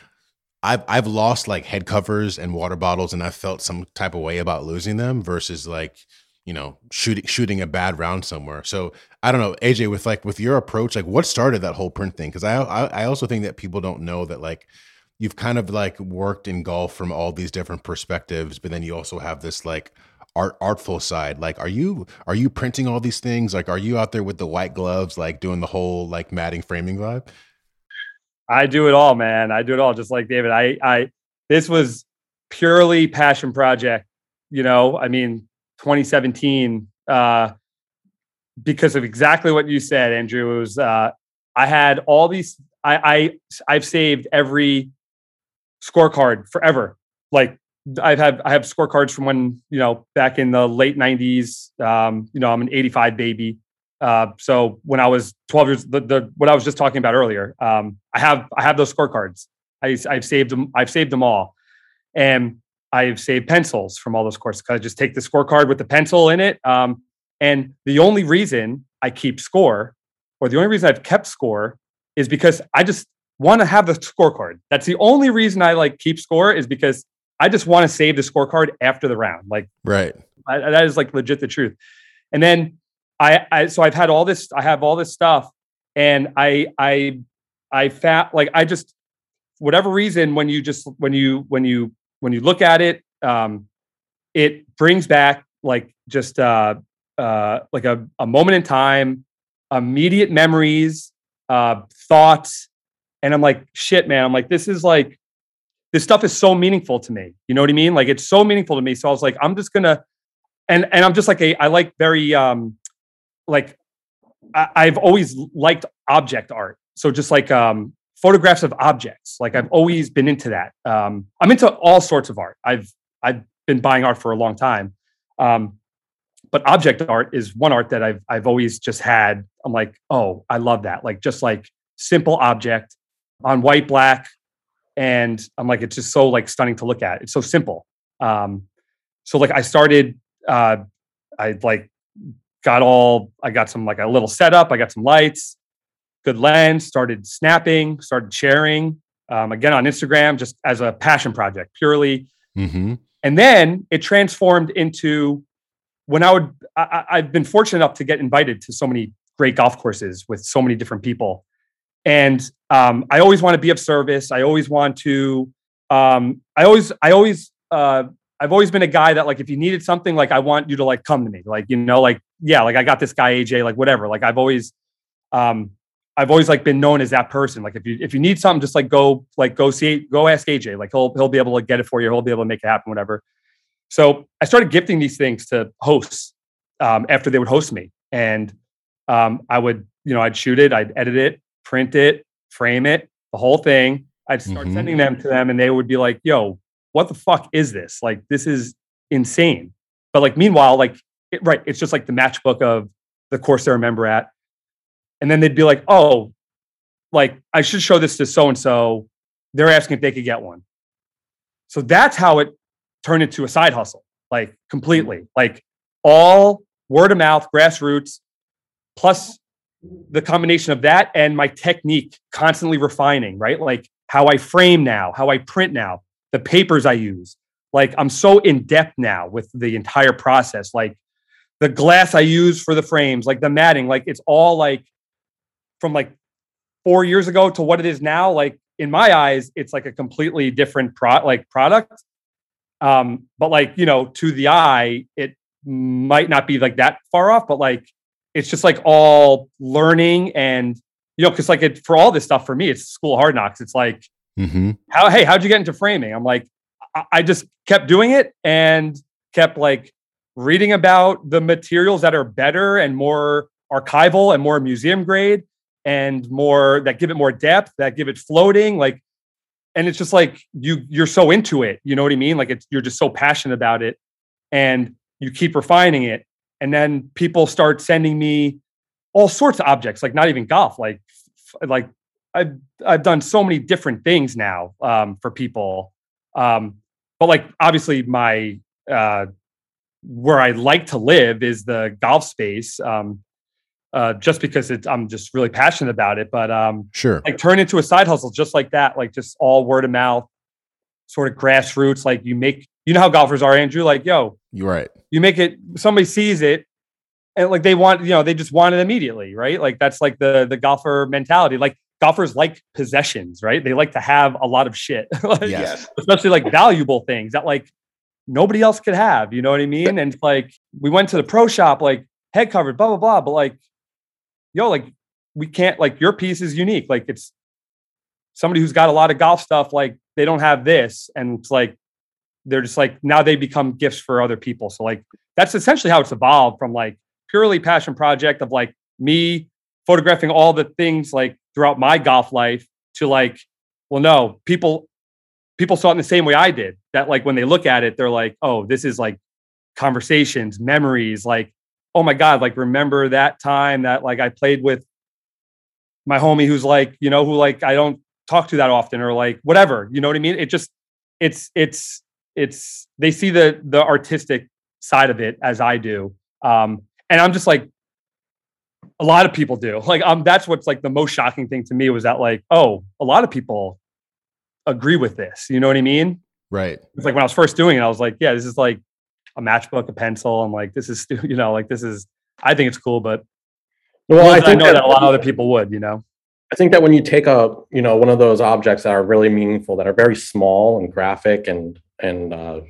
I've I've lost like head covers and water bottles, and I felt some type of way about losing them versus like you know shooting shooting a bad round somewhere. So I don't know, AJ, with like with your approach, like what started that whole print thing? Because I, I I also think that people don't know that like you've kind of like worked in golf from all these different perspectives, but then you also have this like art artful side like are you are you printing all these things like are you out there with the white gloves like doing the whole like matting framing vibe I do it all, man. I do it all, just like David. I, I, this was purely passion project. You know, I mean, 2017, uh, because of exactly what you said, Andrew. It was uh, I had all these. I, I, I've saved every scorecard forever. Like I've had, I have scorecards from when you know back in the late 90s. Um, you know, I'm an 85 baby. Uh, so when I was 12 years, the, the what I was just talking about earlier, um, I have I have those scorecards. I, I've saved them. I've saved them all, and I've saved pencils from all those courses. Cause I just take the scorecard with the pencil in it. Um, and the only reason I keep score, or the only reason I've kept score, is because I just want to have the scorecard. That's the only reason I like keep score is because I just want to save the scorecard after the round. Like right I, that is like legit the truth. And then I, I so I've had all this, I have all this stuff, and I I I fat like I just whatever reason when you just when you when you when you look at it, um, it brings back like just uh uh like a, a moment in time, immediate memories, uh thoughts, and I'm like, shit, man. I'm like, this is like this stuff is so meaningful to me. You know what I mean? Like it's so meaningful to me. So I was like, I'm just gonna and and I'm just like a I like very um like I, I've always liked object art. So just like um photographs of objects. Like I've always been into that. Um I'm into all sorts of art. I've I've been buying art for a long time. Um but object art is one art that I've I've always just had. I'm like, oh, I love that. Like just like simple object on white black and i'm like it's just so like stunning to look at it's so simple um so like i started uh i like got all i got some like a little setup i got some lights good lens started snapping started sharing um, again on instagram just as a passion project purely mm-hmm. and then it transformed into when i would I, i've been fortunate enough to get invited to so many great golf courses with so many different people and um, I always want to be of service. I always want to. Um, I always, I always, uh, I've always been a guy that like if you needed something, like I want you to like come to me, like you know, like yeah, like I got this guy AJ, like whatever. Like I've always, um, I've always like been known as that person. Like if you if you need something, just like go like go see go ask AJ. Like he'll he'll be able to get it for you. He'll be able to make it happen, whatever. So I started gifting these things to hosts um, after they would host me, and um, I would, you know, I'd shoot it, I'd edit it, print it, frame it, the whole thing. I'd start Mhm. sending them to them, and they would be like, "Yo, what the fuck is this? Like, this is insane." But like, meanwhile, like, it, right, it's just like the matchbook of the course they're a member at, and then they'd be like, "Oh, like I should show this to so and so." They're asking if they could get one. So that's how it turned into a side hustle, like completely, like all word of mouth, grassroots, plus the combination of that and my technique constantly refining, right? Like how I frame now, how I print now, the papers I use. Like I'm so in depth now with the entire process, like the glass I use for the frames, like the matting, like it's all like from like four years ago to what it is now. Like in my eyes, it's like a completely different pro like product. Um, but like, you know, to the eye, it might not be like that far off, but like it's just like all learning and you know, because like it for all this stuff for me, it's school hard knocks. It's like, Mm-hmm. how hey, how'd you get into framing? I'm like, I, I just kept doing it and kept like reading about the materials that are better and more archival and more museum grade and more that give it more depth, that give it floating, like and it's just like you you're so into it you know what i mean like it's you're just so passionate about it and you keep refining it and then people start sending me all sorts of objects like not even golf like like i've i've done so many different things now um, for people um, but like obviously my uh, where i like to live is the golf space um, uh, just because it's i'm just really passionate about it but um, Sure. like turn into a side hustle just like that like just all word of mouth sort of grassroots like you make you know how golfers are andrew like yo You're right. you make it somebody sees it and like they want you know they just want it immediately right like that's like the the golfer mentality like golfers like possessions right? They like to have a lot of shit. <laughs> Like, Yes. especially like valuable things that like nobody else could have you know what i mean? And like we went to the pro shop like head covered blah blah blah but like yo like we can't like your piece is unique. Like it's somebody who's got a lot of golf stuff like they don't have this and it's like they're just like now they become gifts for other people. So like that's essentially how it's evolved from like purely passion project of like me photographing all the things like throughout my golf life to like well no people people saw it in the same way i did that like when they look at it they're like oh this is like conversations memories like oh my god like remember that time that like i played with my homie who's like you know who like i don't talk to that often or like whatever you know what i mean? It just it's it's it's they see the the artistic side of it as i do um and i'm just like a lot of people do <laughs> like um that's what's like the most shocking thing to me was that like oh a lot of people agree with this you know what i mean Right. it's like when I was first doing it, I was like, yeah, this is like a matchbook, a pencil. I'm like, this is, stu- <laughs> you know, like this is, I think it's cool, but Well, I, I think know that, that a lot of other people would, you know? I think that when you take a you know one of those objects that are really meaningful, that are very small and graphic, and and uh,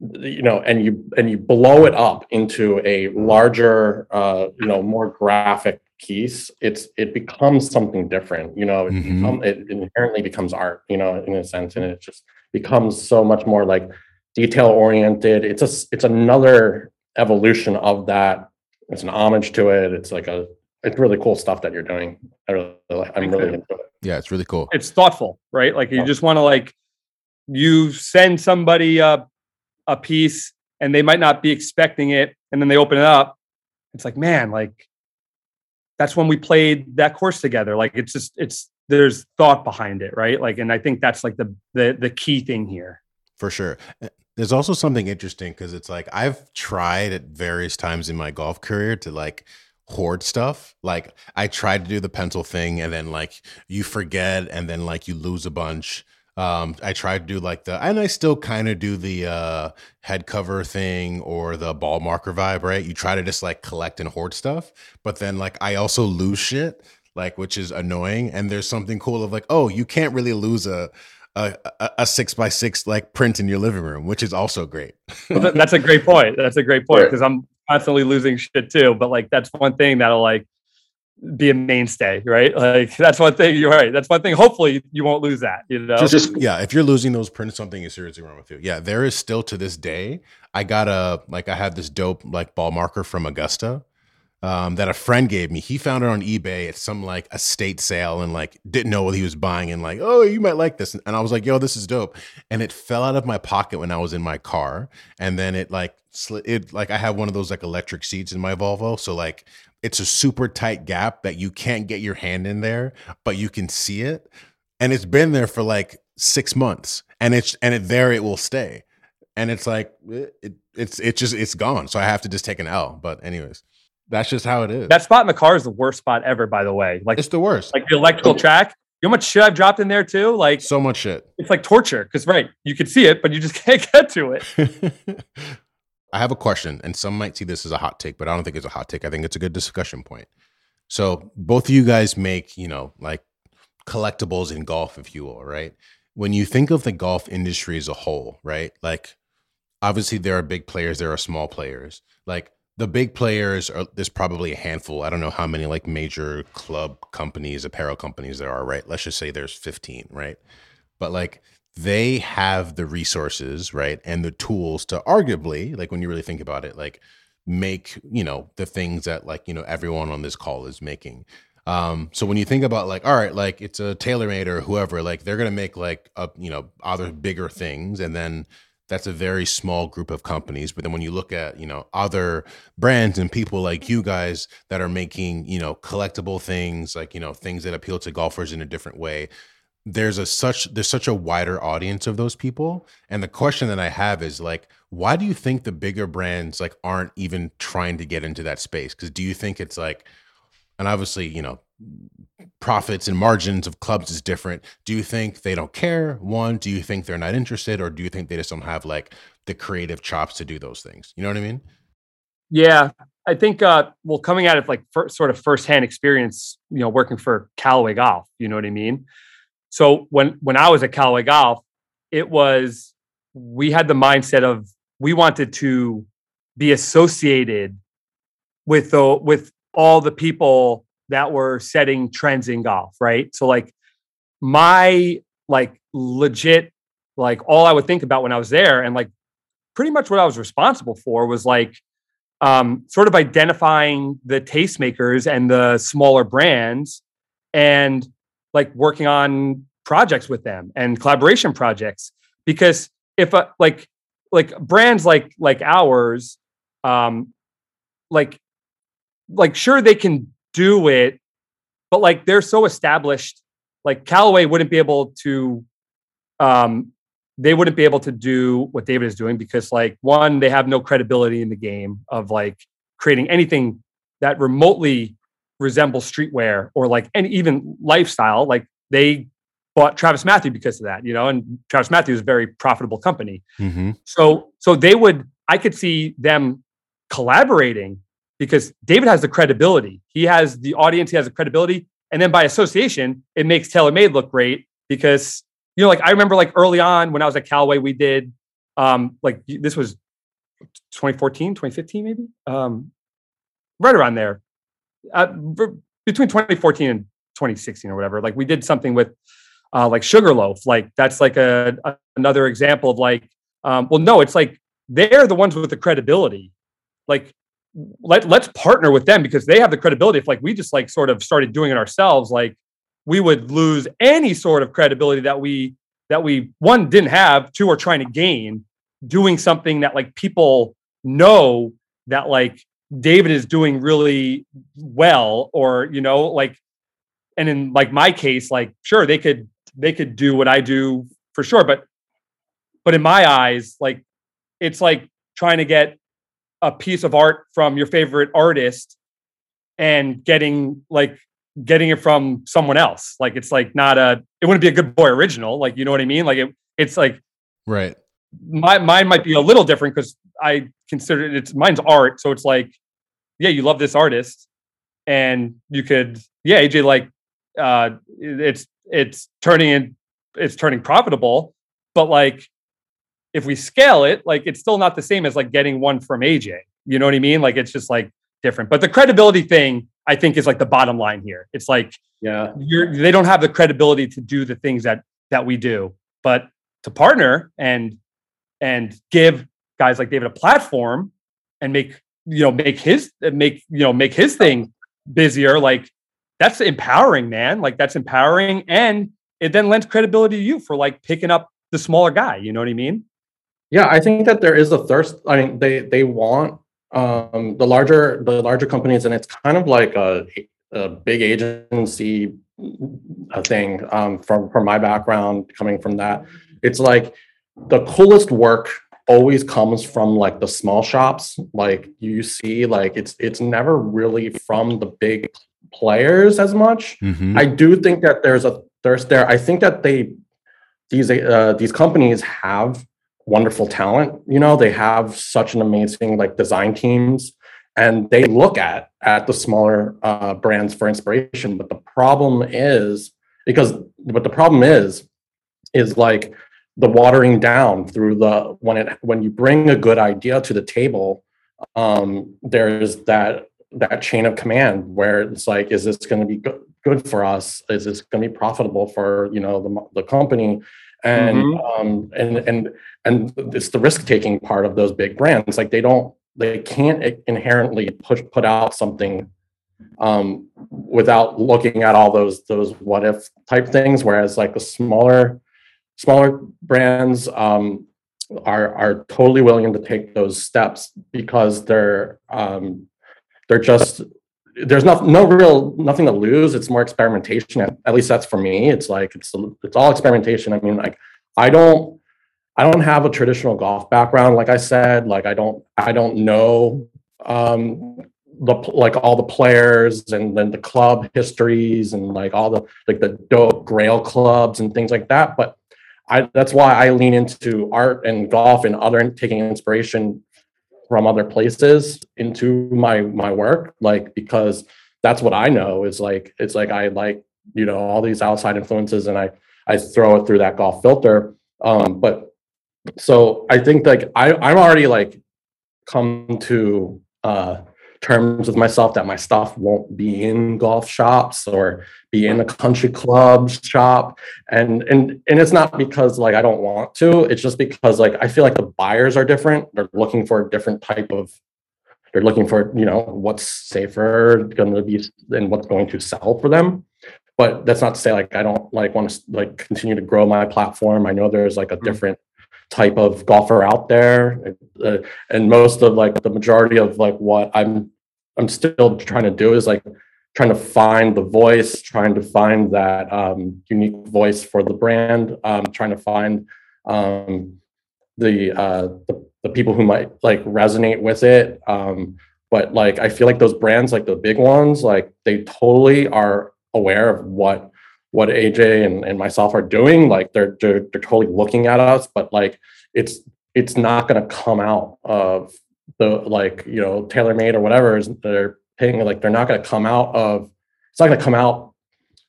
you know, and you and you blow it up into a larger, uh, you know, more graphic piece, it's it becomes something different. You know, it, Mhm. become, it inherently becomes art. You know, in a sense, and it just becomes so much more like detail oriented. It's a s- it's another evolution of that. It's an homage to it. It's like a it's really cool stuff that you're doing. I really, I'm Thank really you. into it. Yeah, it's really cool. It's thoughtful, right? Like you Yeah. just want to like, you send somebody a, a piece and they might not be expecting it. And then they open it up. It's like, man, like that's when we played that course together. Like it's just, it's, there's thought behind it, right? Like, and I think that's like the, the, the key thing here. For sure. Uh, There's also something interesting because it's like I've tried at various times in my golf career to like hoard stuff. Like I tried to do the pencil thing and then like you forget and then like you lose a bunch. Um, I tried to do like the, and I still kind of do the uh, head cover thing or the ball marker vibe, right? You try to just like collect and hoard stuff, but then like I also lose shit, like which is annoying. And there's something cool of like, oh, you can't really lose a a, a, a six by six like print in your living room, which is also great. Well, that's a great point. That's a great point because I'm constantly losing shit too. But like that's one thing that'll like be a mainstay, right? Like that's one thing. You're right. That's one thing. Hopefully you won't lose that. You know, Just, just yeah, if you're losing those prints, something is seriously wrong with you. Yeah, there is still to this day. I got a like I had this dope like ball marker from Augusta um, that a friend gave me. He found it on eBay at some like estate sale and like didn't know what he was buying and like, oh, you might like this. And I was like, yo, this is dope. And it fell out of my pocket when I was in my car. And then it like slid it like I have one of those like electric seats in my Volvo. So like it's a super tight gap that you can't get your hand in there, but you can see it. And it's been there for like six months. And it's and it there it will stay. And it's like eh, it, it's it's just it's gone. So I have to just take an L. But anyways. That's just how it is. That spot in the car is the worst spot ever, by the way. Like it's the worst. Like the electrical oh. track. You know how much shit I've dropped in there too? Like so much shit. It's like torture. Cause right, you can see it, but you just <laughs> can't get to it. <laughs> I have a question, and some might see this as a hot take, but I don't think it's a hot take. I think it's a good discussion point. So both of you guys make, you know, like collectibles in golf, if you will, right? When you think of the golf industry as a whole, right? Like obviously there are big players, there are small players. Like the big players are there's probably a handful i don't know how many like major club companies apparel companies there are right let's just say there's 15 right but like they have the resources right and the tools to arguably like when you really think about it like make you know the things that like you know everyone on this call is making. Um so when you think about like all right like it's a TaylorMade or whoever like they're gonna make like a you know other bigger things and then that's a very small group of companies. But then when you look at you know other brands and people like you guys that are making you know collectible things like you know things that appeal to golfers in a different way there's a such there's such a wider audience of those people and the question that i have is like why do you think the bigger brands like aren't even trying to get into that space because do you think it's like and obviously you know profits and margins of clubs is different. Do you think they don't care? One, do you think they're not interested, or do you think they just don't have like the creative chops to do those things? You know what I mean? Yeah, I think. Uh, well, coming out of like first, sort of firsthand experience, you know, working for Callaway Golf. You know what I mean? So when when I was at Callaway Golf, it was we had the mindset of we wanted to be associated with the with all the people that were setting trends in golf, right? So like my like legit like all I would think about when I was there and like pretty much what I was responsible for was like um, sort of identifying the tastemakers and the smaller brands and like working on projects with them and collaboration projects because if a, like like brands like like ours um like like sure they can do it, but like they're so established. Like Callaway wouldn't be able to, um, they wouldn't be able to do what David is doing because, like, one, they have no credibility in the game of like creating anything that remotely resembles streetwear or like any even lifestyle. Like they bought TravisMathew because of that, you know, and TravisMathew is a very profitable company. Mm-hmm. So, so they would, I could see them collaborating because David has the credibility. He has the audience, he has the credibility. And then by association, it makes TaylorMade look great because, you know, like I remember like early on when I was at Callaway, we did um like this was 2014, 2015, maybe. Um right around there. Uh, between 2014 and 2016 or whatever. Like we did something with uh like Sugarloaf. Like that's like a, a another example of like um well no, it's like they're the ones with the credibility. Like let let's partner with them because they have the credibility. If like we just like sort of started doing it ourselves, like we would lose any sort of credibility that we that we one didn't have, two are trying to gain doing something that like people know that like David is doing really well, or you know, like, and in like my case, like sure they could they could do what I do for sure, but but in my eyes, like it's like trying to get a piece of art from your favorite artist and getting like getting it from someone else. Like it's like not a it wouldn't be a good boy original. Like you know what I mean? Like it it's like right. My mine might be a little different because I consider it, it's mine's art. So it's like, yeah, you love this artist, and you could yeah, AJ like uh it's it's turning in it's turning profitable, but like if we scale it, like it's still not the same as like getting one from AJ. You know what I mean? Like it's just like different. But the credibility thing, I think, is like the bottom line here. It's like yeah, you're they don't have the credibility to do the things that that we do, but to partner and and give guys like David a platform and make you know make his make you know make his thing busier, like that's empowering, man. Like that's empowering, and it then lends credibility to you for like picking up the smaller guy. You know what I mean? Yeah, I think that there is a thirst. I mean, they they want um, the larger the larger companies, and it's kind of like a, a big agency a thing um, from from my background coming from that. It's like the coolest work always comes from like the small shops. Like you see, like it's it's never really from the big players as much. Mhm. I do think that there's a thirst there. I think that they these uh, these companies have wonderful talent. You know, they have such an amazing like design teams, and they look at at the smaller uh, brands for inspiration. But the problem is because what the problem is is like the watering down through the when it when you bring a good idea to the table um there's that that chain of command where it's like is this going to be good, good for us? Is this going to be profitable for you know the, the company? And Mhm. um and and and it's the risk taking part of those big brands. Like they don't they can't inherently push put out something um without looking at all those those what if type things whereas like the smaller smaller brands um, are are totally willing to take those steps because they're um, they're just there's no no real nothing to lose. It's more experimentation. At, at least that's for me. It's like it's it's all experimentation. I mean, like I don't I don't have a traditional golf background. Like I said, like I don't I don't know um, the like all the players and then the club histories and like all the like the dope grail clubs and things like that. But I that's why I lean into art and golf and other taking inspiration from other places into my my work like because that's what I know is like it's like I like you know all these outside influences and I I throw it through that golf filter. Um but so I think like I I'm already like come to uh terms with myself that my stuff won't be in golf shops or be in a country club shop. And and and it's not because like i don't want to. It's just because like i feel like the buyers are different. They're looking for a different type of they're looking for you know what's safer going to be and what's going to sell for them. But that's not to say like i don't like want to like continue to grow my platform. I know there's like a hmm. different type of golfer out there. Uh, and most of like the majority of like what i'm i'm still trying to do is like trying to find the voice trying to find that um, unique voice for the brand um, trying to find um, the, uh, the the people who might like resonate with it. Um, but like i feel like those brands like the big ones like they totally are aware of what what aj and, and myself are doing like they're, they're they're totally looking at us but like it's it's not going to come out of the like you know TaylorMade or whatever is they're paying like they're not going to come out of it's not going to come out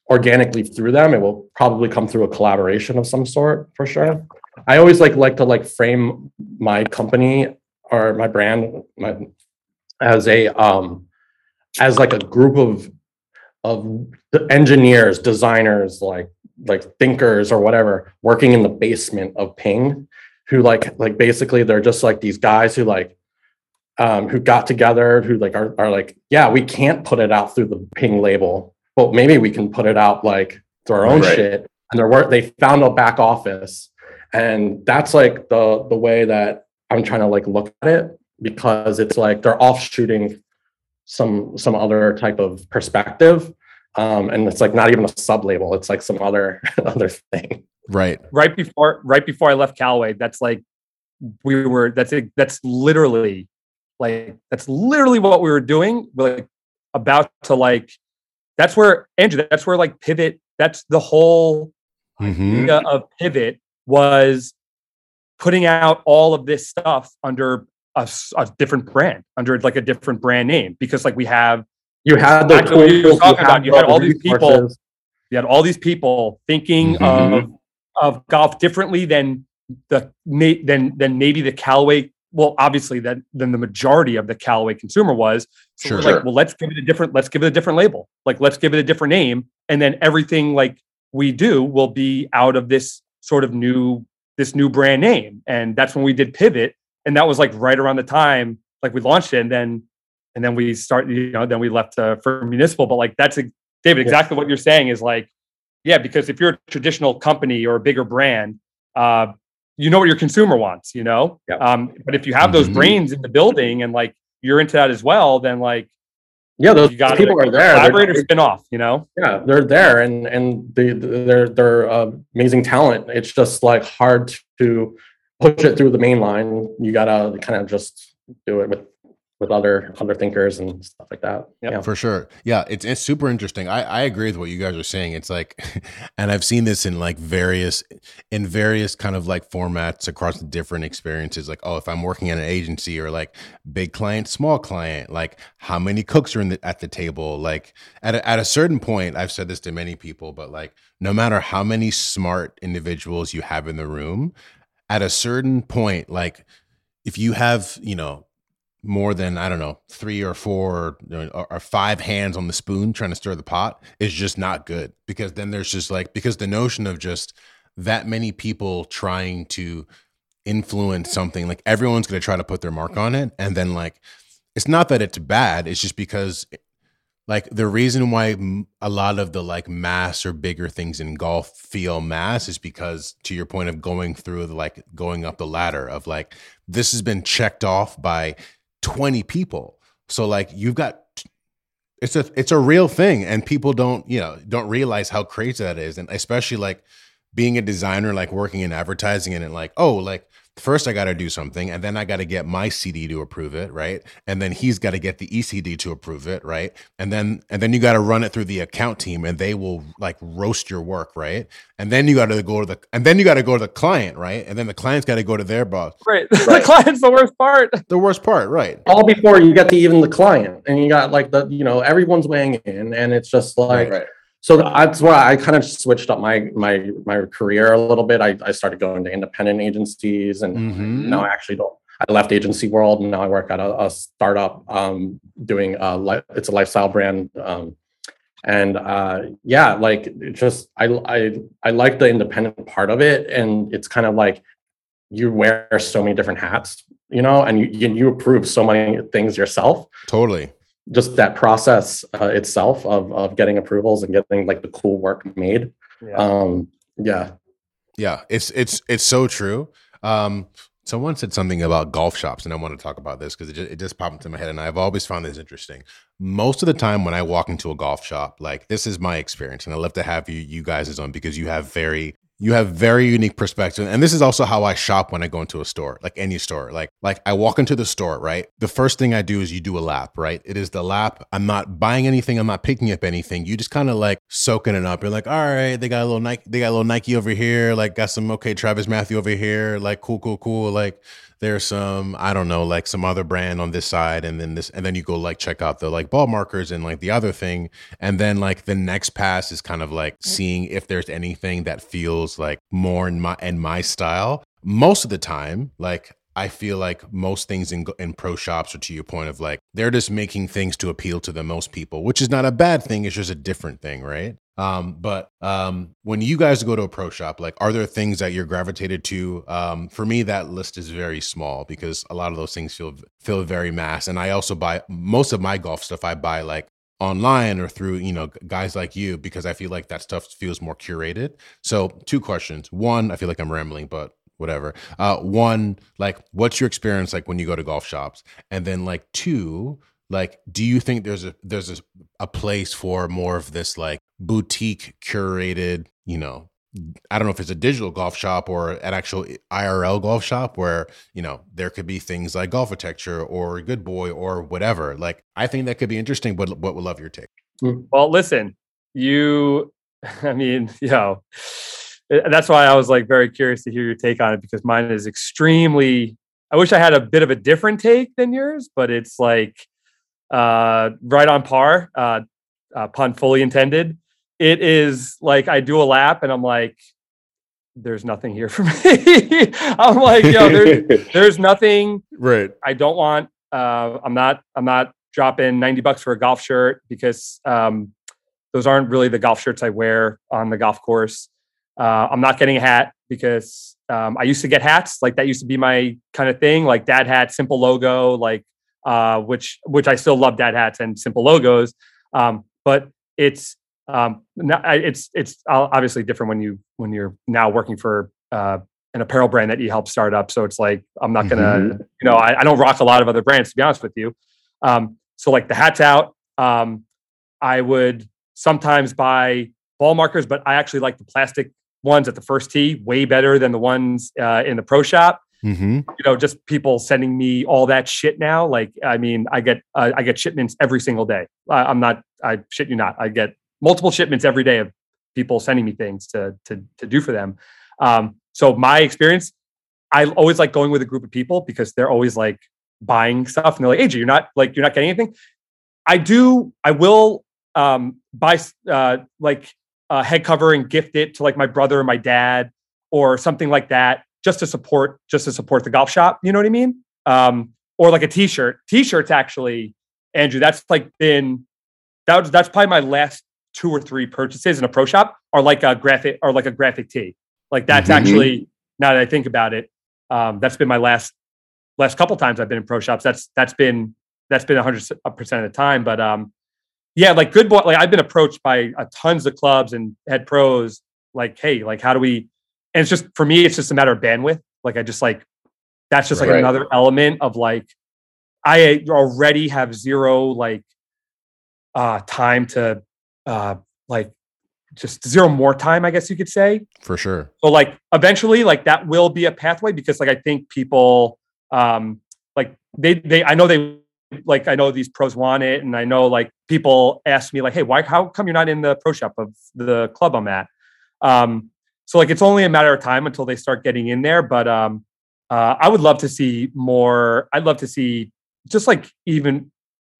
organically through them. It will probably come through a collaboration of some sort for sure. I always like like to like frame my company or my brand my, as a um as like a group of of the engineers designers like like thinkers or whatever working in the basement of ping who like like basically they're just like these guys who like um, who got together who like are, are like yeah we can't put it out through the ping label but maybe we can put it out like through our own Right. shit and they're work they found a back office and that's like the the way that i'm trying to like look at it because it's like they're offshooting some some other type of perspective um and it's like not even a sub label it's like some other <laughs> other thing Right. right before right before I left Callaway, that's like we were that's it, that's literally like that's literally what we were doing. We're like about to like that's where Andrew, that's where like pivot, that's the whole Mhm. idea of pivot was putting out all of this stuff under a, a different brand, under like a different brand name, because like we have you had the Back to what you tools, talking about, you had all these people you had all these people thinking Mhm. of of golf differently than the may- than than maybe the Callaway. Well, obviously, than than the majority of the Callaway consumer was. So we're Sure. like, well, let's give it a different. Let's give it a different label. Like, let's give it a different name, and then everything like we do will be out of this sort of new this new brand name. And that's when we did pivot. And that was like right around the time like we launched it, and then and then we start you know then we left uh, for municipal. But like that's a, David exactly what you're saying is like yeah because if you're a traditional company or a bigger brand. Uh, you know what your consumer wants, you know. Yep. Um, but if you have those Mhm. brains in the building and like you're into that as well, then like Yeah, those people are there. They're- or spin off, you know. yeah, they're there, and and they they're they're uh, amazing talent. It's just like hard to push it through the main line. You gotta kind of just do it with with other other thinkers and stuff like that. Yep. Yeah. For sure. Yeah, it's it's super interesting. I I agree with what you guys are saying. It's like <laughs> and I've seen this in like various in various kind of like formats across different experiences like oh, if I'm working at an agency or like big client, small client, like how many cooks are in the, at the table? Like at a, at a certain point, I've said this to many people, but like no matter how many smart individuals you have in the room, at a certain point like if you have, you know, more than I don't know three or four or, or five hands on the spoon trying to stir the pot is just not good. Because then there's just like because the notion of just that many people trying to influence something like everyone's going to try to put their mark on it. And then like it's not that it's bad it's just because like the reason why a lot of the like mass or bigger things in golf feel mass is because to your point of going through the like going up the ladder of like this has been checked off by 20 people. So like you've got it's a it's a real thing and people don't you know don't realize how crazy that is and especially like being a designer like working in advertising and like oh like first I got to do something and then I got to get my CD to approve it, right? And then he's got to get the ECD to approve it, right? And then and then you got to run it through the account team and they will like roast your work, right? And then you got to go to the and then you got to go to the client, right? And then the client's got to go to their boss. Right. <laughs> the client's the worst part. The worst part, right? All before you get to even the client, and you got like the you know everyone's weighing in, and it's just like Right. So that's why I kind of switched up my my my career a little bit. I, I started going to independent agencies, and Mhm. now I actually don't. I left agency world, and now I work at a, a startup um, doing a li- it's a lifestyle brand. Um, and uh, yeah, like it just I I I like the independent part of it, and it's kind of like you wear so many different hats, you know, and you you, you approve so many things yourself Totally. Just that process uh, itself of of getting approvals and getting like the cool work made. Yeah. Um, yeah, Yeah, it's it's it's so true. Um, someone said something about golf shops, and I want to talk about this because it just, it just popped into my head, and I've always found this interesting. Most of the time, when I walk into a golf shop, like this is my experience, and I love to have you you guys on because you have very you have very unique perspective. And this is also how i shop when i go into a store like any store. Like like i walk into the store right? The first thing i do is you do a lap right? It is the lap. I'm not buying anything. I'm not picking up anything. You just kind of like soaking it up. You're like all right they got a little nike they got a little nike over here like got some okay travis matthew over here like cool cool cool like there's some i don't know like some other brand on this side and then this and then you go like check out the like ball markers and like the other thing and then like the next pass is kind of like mm. seeing if there's anything that feels like more in my in my style most of the time like I feel like most things in in pro shops are to your point of like they're just making things to appeal to the most people, which is not a bad thing. It's just a different thing, right? Um, but um, when you guys go to a pro shop, like, are there things that you're gravitated to? Um, for me, that list is very small because a lot of those things feel feel very mass. And I also buy most of my golf stuff. I buy like online or through you know guys like you because I feel like that stuff feels more curated. So two questions. One, I feel like I'm rambling, but whatever. Uh, one, like, what's your experience like when you go to golf shops? And then like two, like, do you think there's a there's a, a place for more of this like boutique curated, you know, I don't know if it's a digital golf shop or an actual IRL golf shop where, you know, there could be things like golf architecture or good boy or whatever. Like, I think that could be interesting, but what would love your take? Well, listen, you, <laughs> I mean, <laughs> you know, eh, that's why I was like very curious to hear your take on it because mine is extremely. I wish I had a bit of a different take than yours, but it's like uh, right on par. Uh, uh, pun fully intended. It is like I do a lap and I'm like, there's nothing here for <laughs> me. I'm like, yo, there's, <laughs> there's nothing Right. I don't want. Uh, I'm not. I'm not dropping ninety bucks for a golf shirt because um, those aren't really the golf shirts I wear on the golf course. Uh, I'm not getting a hat because um, I used to get hats. Like that used to be my kind of thing. Like dad hat, simple logo, like uh, which which I still love dad hats and simple logos. Um, but it's um, it's it's obviously different when you when you're now working for uh, an apparel brand that you help start up. So it's like I'm not gonna, mm-hmm. you know, I, I, don't rock a lot of other brands to be honest with you. Um, so like the hats out. Um, I would sometimes buy ball markers, but I actually like the plastic ones at the first tee way better than the ones uh, in the pro shop. Mm-hmm. You know, just people sending me all that shit now. Like, I mean, I get uh, I get shipments every single day. Uh, I'm not, I shit you not. I get multiple shipments every day of people sending me things to to to do for them. Um, so my experience, I always like going with a group of people because they're always like buying stuff and they're like, "Hey, you're not like you're not getting anything." I do. I will um, buy uh, like a head cover and gift it to like my brother or my dad or something like that, just to support just to support the golf shop. You know what I mean? Um, or like a T-shirt. T-shirts actually, Andrew. That's like been that was, that's probably my last two or three purchases in a pro shop are like a graphic or like a graphic tee. Like that's mm-hmm. actually now that I think about it, um, that's been my last last couple times I've been in pro shops. That's that's been that's been hundred percent of the time. But um, yeah, like good boy. Like I've been approached by uh, tons of clubs and head pros. Like, hey, like how do we? And it's just for me, it's just a matter of bandwidth. Like I just like that's just like right. another element of like I already have zero like uh time to uh like just zero more time, I guess you could say. For sure. So like eventually, like that will be a pathway because like I think people um like they they I know they like I know these pros want it, and I know like people ask me like, hey, why how come you're not in the pro shop of the club I'm at? Um, so like it's only a matter of time until they start getting in there. But um uh I would love to see more, I'd love to see just like even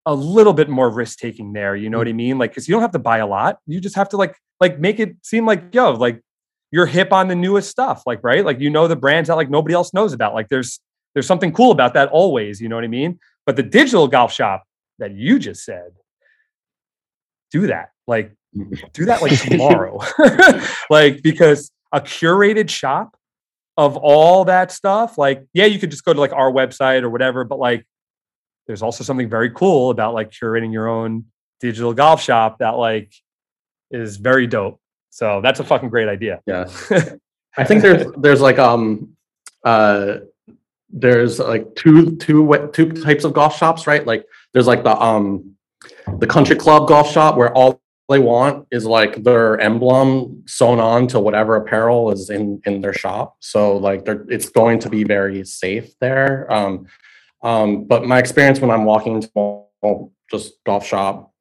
a little bit more risk taking there. You know mm-hmm. what I mean? Like, because you don't have to buy a lot. You just have to like like make it seem like yo, like you're hip on the newest stuff. Like, right? Like you know the brands that like nobody else knows about. Like there's there's something cool about that always. You know what I mean? But the digital golf shop that you just said, do that. Like do that like <laughs> tomorrow. <laughs> like because a curated shop of all that stuff, like yeah, you could just go to like our website or whatever, but like there's also something very cool about like curating your own digital golf shop that like is very dope. So that's a fucking great idea. Yeah. <laughs> I think there's there's like um uh there's like two two two types of golf shops, right? Like there's like the um the country club golf shop where all they want is like their emblem sewn on to whatever apparel is in in their shop. So like they're it's going to be very safe there. Um um, but my experience when I'm walking to just golf shop,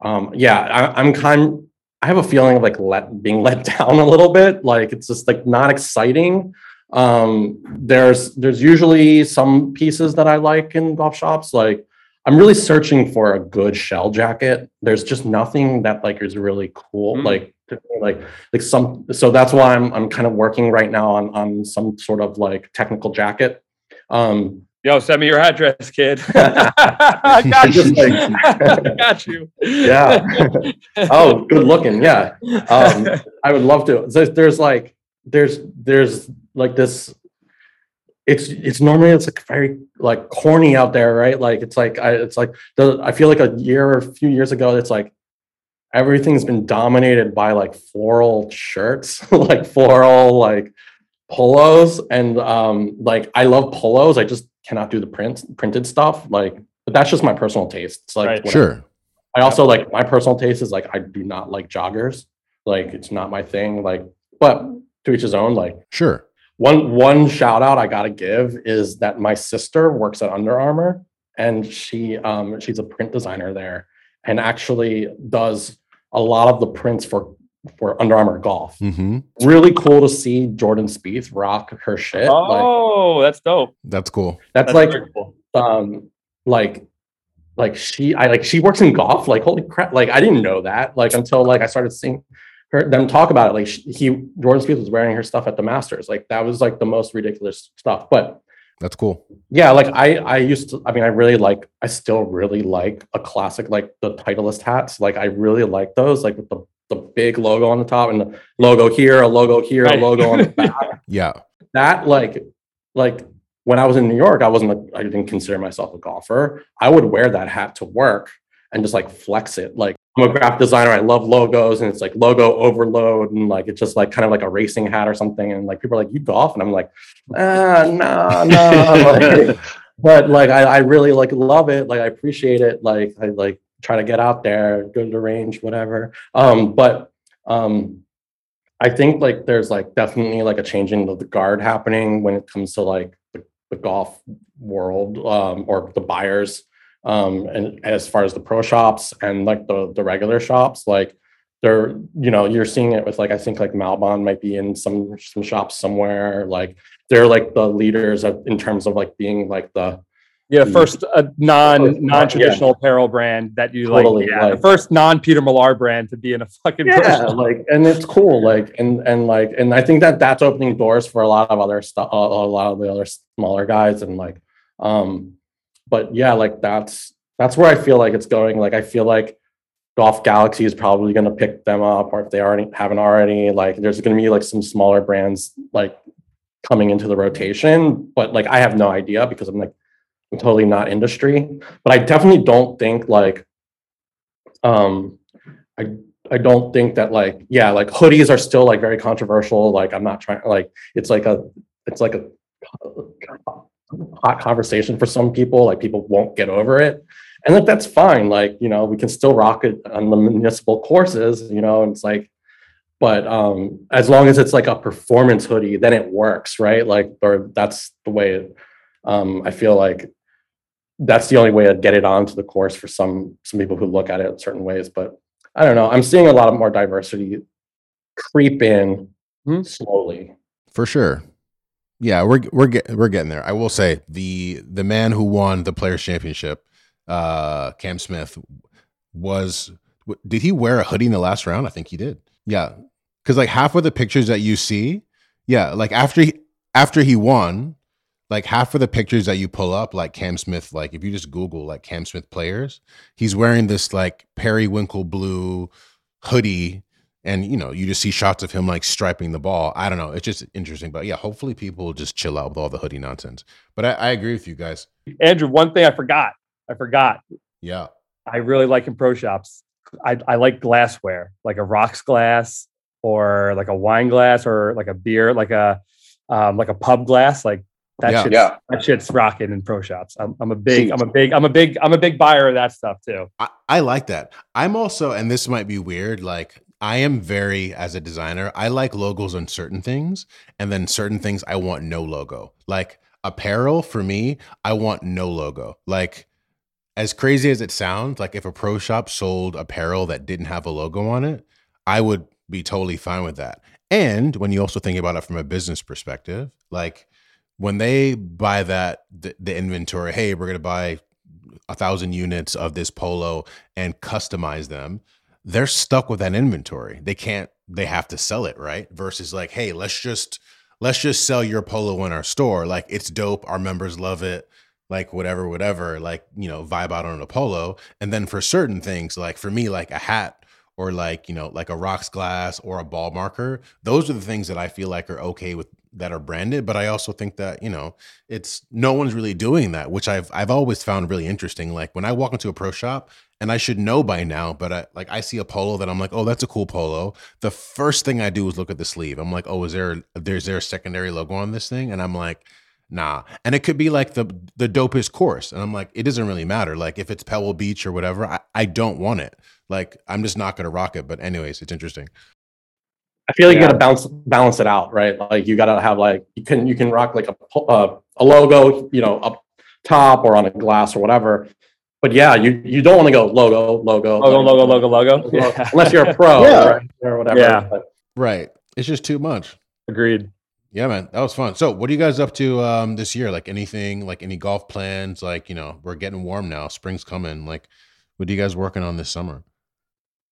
um, yeah, I, I'm kind. I have a feeling of like let being let <laughs> down a little bit. Like it's just like not exciting. Um, there's there's usually some pieces that I like in golf shops. Like I'm really searching for a good shell jacket. There's just nothing that like is really cool. Mm. Like like like some. So that's why I'm I'm kind of working right now on on some sort of like technical jacket. Um, Yo, send me your address, kid. I <laughs> got you. I <laughs> got you. Yeah. <laughs> oh, good looking. Yeah. Um, I would love to. There's, there's like, there's, there's like this. It's it's normally it's like very like corny out there, right? Like it's like I it's like the I feel like a year or a few years ago, it's like everything's been dominated by like floral shirts, <laughs> like floral like polos and um like I love polos. I just cannot do the print printed stuff. Like, but that's just my personal taste. It's like right. sure. I also like my personal taste is like I do not like joggers. Like it's not my thing. Like, but to each his own. Like sure. One one shout out I gotta give is that my sister works at Under Armour and she um she's a print designer there and actually does a lot of the prints for for Under Armour Golf. Mm-hmm. Really cool to see Jordan Spieth rock her shit. Oh, like, that's dope. That's cool. That's, that's like, cool. um, like, like she, I like she works in golf. Like, holy crap! Like, I didn't know that. Like until like I started seeing her them talk about it. Like she, he, Jordan Spieth was wearing her stuff at the Masters. Like that was like the most ridiculous stuff. But that's cool. Yeah, like I I used to I mean I really like I still really like a classic like the Titleist hats. Like I really like those like with the the big logo on the top and the logo here, a logo here, Right. a logo on the <laughs> back. Yeah. that like like when I was in New York, I wasn't a, I didn't consider myself a golfer. I would wear that hat to work and just like flex it. Like I'm a graphic designer. I love logos and it's like logo overload and like it's just like kind of like a racing hat or something. And like people are like, you golf? And I'm like, ah, no, no. <laughs> Like, but like I, I really like love it. Like I appreciate it. Like I like try to get out there, go to the range, whatever. Um, but um I think like there's like definitely like a changing of the guard happening when it comes to like the, the golf world um, or the buyers um, and as far as the pro shops and like the the regular shops like they're you know you're seeing it with like I think like Malbon might be in some some shops somewhere like they're like the leaders of, in terms of like being like the Yeah, first uh, non non traditional apparel brand that you Totally, like. Yeah, the first non Peter Millar brand to be in a fucking yeah like and it's cool like and and like and i think that that's opening doors for a lot of other stuff a lot of the other smaller guys and like um but yeah like that's that's where i feel like it's going. Like i feel like golf galaxy is probably going to pick them up or if they already haven't already like there's going to be like some smaller brands like coming into the rotation but like i have no idea because i'm like i'm totally not industry but i definitely don't think like um i I don't think that like yeah like hoodies are still like very controversial like I'm not trying like it's like a it's like a hot conversation for some people like people won't get over it and like that's fine like you know we can still rock it on the municipal courses you know and it's like but um as long as it's like a performance hoodie then it works right like or that's the way it, um I feel like that's the only way to get it onto the course for some some people who look at it certain ways but I don't know. I'm seeing a lot of more diversity creep in Hmm. slowly. For sure. Yeah, we're we're get, we're getting there. I will say the the man who won the Players Championship, uh, Cam Smith, was did he wear a hoodie in the last round? I think he did. Yeah, because like half of the pictures that you see, yeah, like after he after he won, like half of the pictures that you pull up, like Cam Smith, like if you just Google like Cam Smith players, he's wearing this like periwinkle blue hoodie and you know you just see shots of him like striping the ball i don't know it's just interesting but yeah hopefully people will just chill out with all the hoodie nonsense but i, I agree with you guys Andrew, one thing I forgot. I forgot. yeah I really like in pro shops. I, I like glassware, like a rocks glass or like a wine glass or like a beer, like a um, like a pub glass. Like that Yeah. shit's, Yeah. that shit's rocking in pro shops. I'm, I'm a big, See. I'm a big, I'm a big, I'm a big buyer of that stuff too. I, I like that i'm also and this might be weird like i am very as a designer i like logos on certain things and then certain things i want no logo. Like apparel for me i want no logo. Like as crazy as it sounds like if a pro shop sold apparel that didn't have a logo on it i would be totally fine with that. And when you also think about it from a business perspective like when they buy that the, the inventory hey we're going to buy a thousand units of this polo and customize them they're stuck with that inventory. They can't they have to sell it right? Versus like hey let's just let's just sell your polo in our store. Like it's dope. Our members love it. Like whatever whatever. Like you know vibe out on a polo. And then for certain things like for me like a hat or like you know like a rocks glass or a ball marker those are the things that i feel like are okay with that are branded but i also think that you know it's no one's really doing that which i've i've always found really interesting. Like when i walk into a pro shop and i should know by now but i like i see a polo that i'm like oh that's a cool polo. The first thing i do is look at the sleeve. I'm like oh is there there's there a secondary logo on this thing? And i'm like nah. And it could be like the the dopest course. And i'm like it doesn't really matter. Like if it's pebble beach or whatever i, I don't want it. Like i'm just not gonna rock it. But anyways it's interesting I feel like Yeah. you got to balance balance it out, right? Like you got to have like you can you can rock like a uh, a logo, you know, up top or on a glass or whatever. But yeah, you you don't want to go logo logo Logo, logo, logo, logo. Yeah. unless you're a pro <laughs> Yeah. right? or whatever. Yeah. But right it's just too much Agreed. Yeah, man, that was fun. So, what are you guys up to um this year? Like anything, like any golf plans? Like you know, we're getting warm now. Spring's coming. Like, what are you guys working on this summer?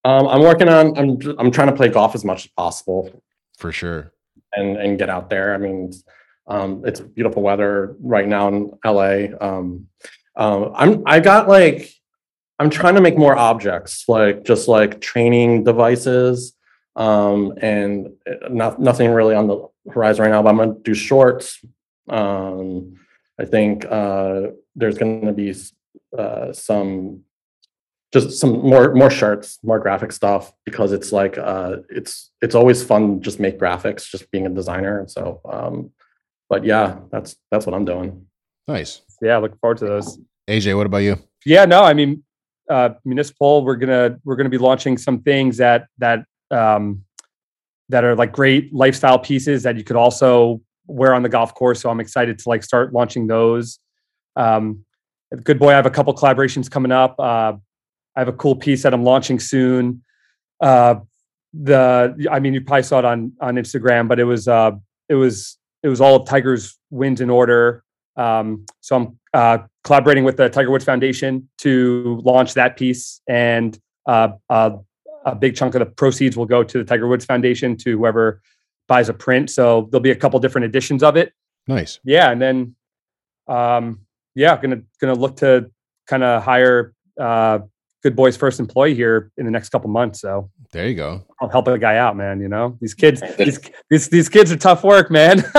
Um, I'm working on I'm I'm trying to play golf as much as possible. For sure. and and get out there. I mean, um, it's beautiful weather right now in LA. Um, um, I'm I got like I'm trying to make more objects, like just like training devices, um, and uh, not nothing really on the horizon right now. But I'm gonna do shorts. Um, I think uh, there's gonna be uh, some just some more more shirts, more graphic stuff because it's like uh, it's it's always fun just make graphics, just being a designer. So, um, but yeah, that's that's what I'm doing. Nice. Yeah, looking forward to those. AJ, what about you? Yeah, no, I mean, uh, municipal. We're gonna we're gonna be launching some things that that um, that are like great lifestyle pieces that you could also wear on the golf course. So I'm excited to like start launching those. Um, Good boy, I have a couple collaborations coming up. Uh, I have a cool piece that I'm launching soon. Uh, the I mean, you probably saw it on on Instagram, but it was uh, it was it was all of Tiger's wins in order. Um, so I'm uh, collaborating with the Tiger Woods Foundation to launch that piece, and uh, uh, a big chunk of the proceeds will go to the Tiger Woods Foundation to whoever buys a print. So there'll be a couple different editions of it. Nice. Yeah, and then um, yeah, gonna gonna look to kind of hire uh, good boys first employee here in the next couple months. So there you go. I'll help a guy out, man. You know, these kids, <laughs> these, these, these kids are tough work, man. <laughs> <laughs>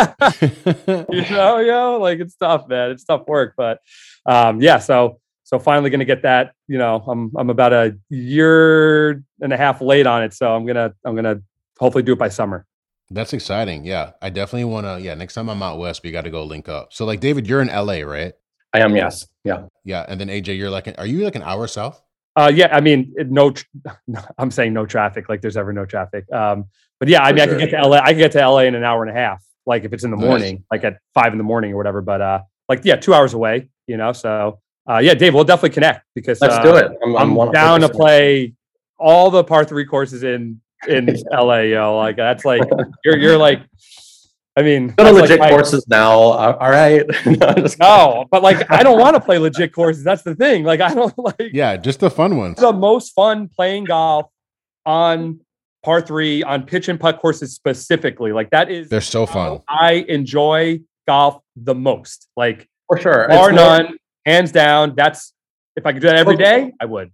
you know, yo, like it's tough, man. It's tough work, but um, yeah. So, so finally going to get that. You know, I'm I'm about a year and a half late on it, so I'm gonna I'm gonna hopefully do it by summer. That's exciting. Yeah, I definitely want to. Yeah, next time I'm out west, we got to go link up. So, like, David, you're in LA, right? I am. Yes. Yeah. Yeah, and then AJ, you're like, are you like an hour south? Uh, yeah, I mean, no, <laughs> I'm saying no traffic, like there's ever no traffic. Um, but yeah, I mean, sure. I can get to LA, I can get to LA in an hour and a half, like if it's in the morning, nice. like at five in the morning or whatever. But uh, like, yeah, two hours away, you know. So uh, yeah, Dave, we'll definitely connect because let's uh, do it. I'm, I'm, I'm down to play all the par three courses in in LA, yo. Like that's like you're you're like I mean, go to legit like courses now. All right. <laughs> no, no, but like, I don't want to play legit courses. That's the thing. Like, I don't <laughs> like. Yeah, just the fun ones. The most fun playing golf on par three on pitch and putt courses specifically. Like that is. They're so fun. I enjoy golf the most. Like for sure, bar none, more... hands down. That's if I could do that every day, I would.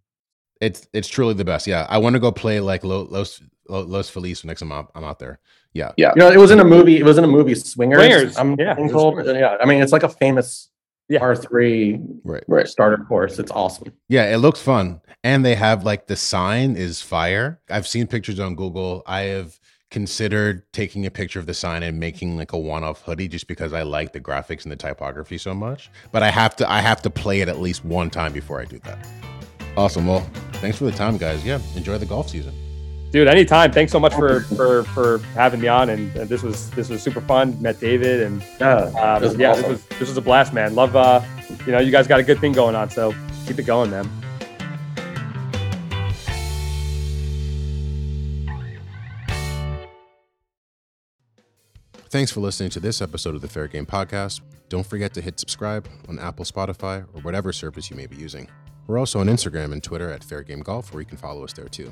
It's it's truly the best. Yeah, I want to go play like Los Los Feliz next time I'm, out, I'm out there. Yeah. Yeah. You know, it was in a movie. It was in a movie, Swingers. Swingers. I'm yeah. told. Yeah. I mean, it's like a famous yeah. par three right. right. starter course. It's awesome. Yeah. It looks fun. And they have like the sign is fire. I've seen pictures on Google. I have considered taking a picture of the sign and making like a one-off hoodie just because I like the graphics and the typography so much. But I have to I have to play it at least one time before I do that. Awesome. Well, thanks for the time, guys. Yeah. Enjoy the golf season dude anytime thanks so much for for for having me on and, and this was this was super fun met david and yeah, um, this yeah awesome. this was this was a blast man love uh you know you guys got a good thing going on so keep it going man Thanks for listening to this episode of the Fair Game Podcast. Don't forget to hit subscribe on Apple, Spotify, or whatever service you may be using. We're also on Instagram and Twitter at Fair Game Golf, where you can follow us there too.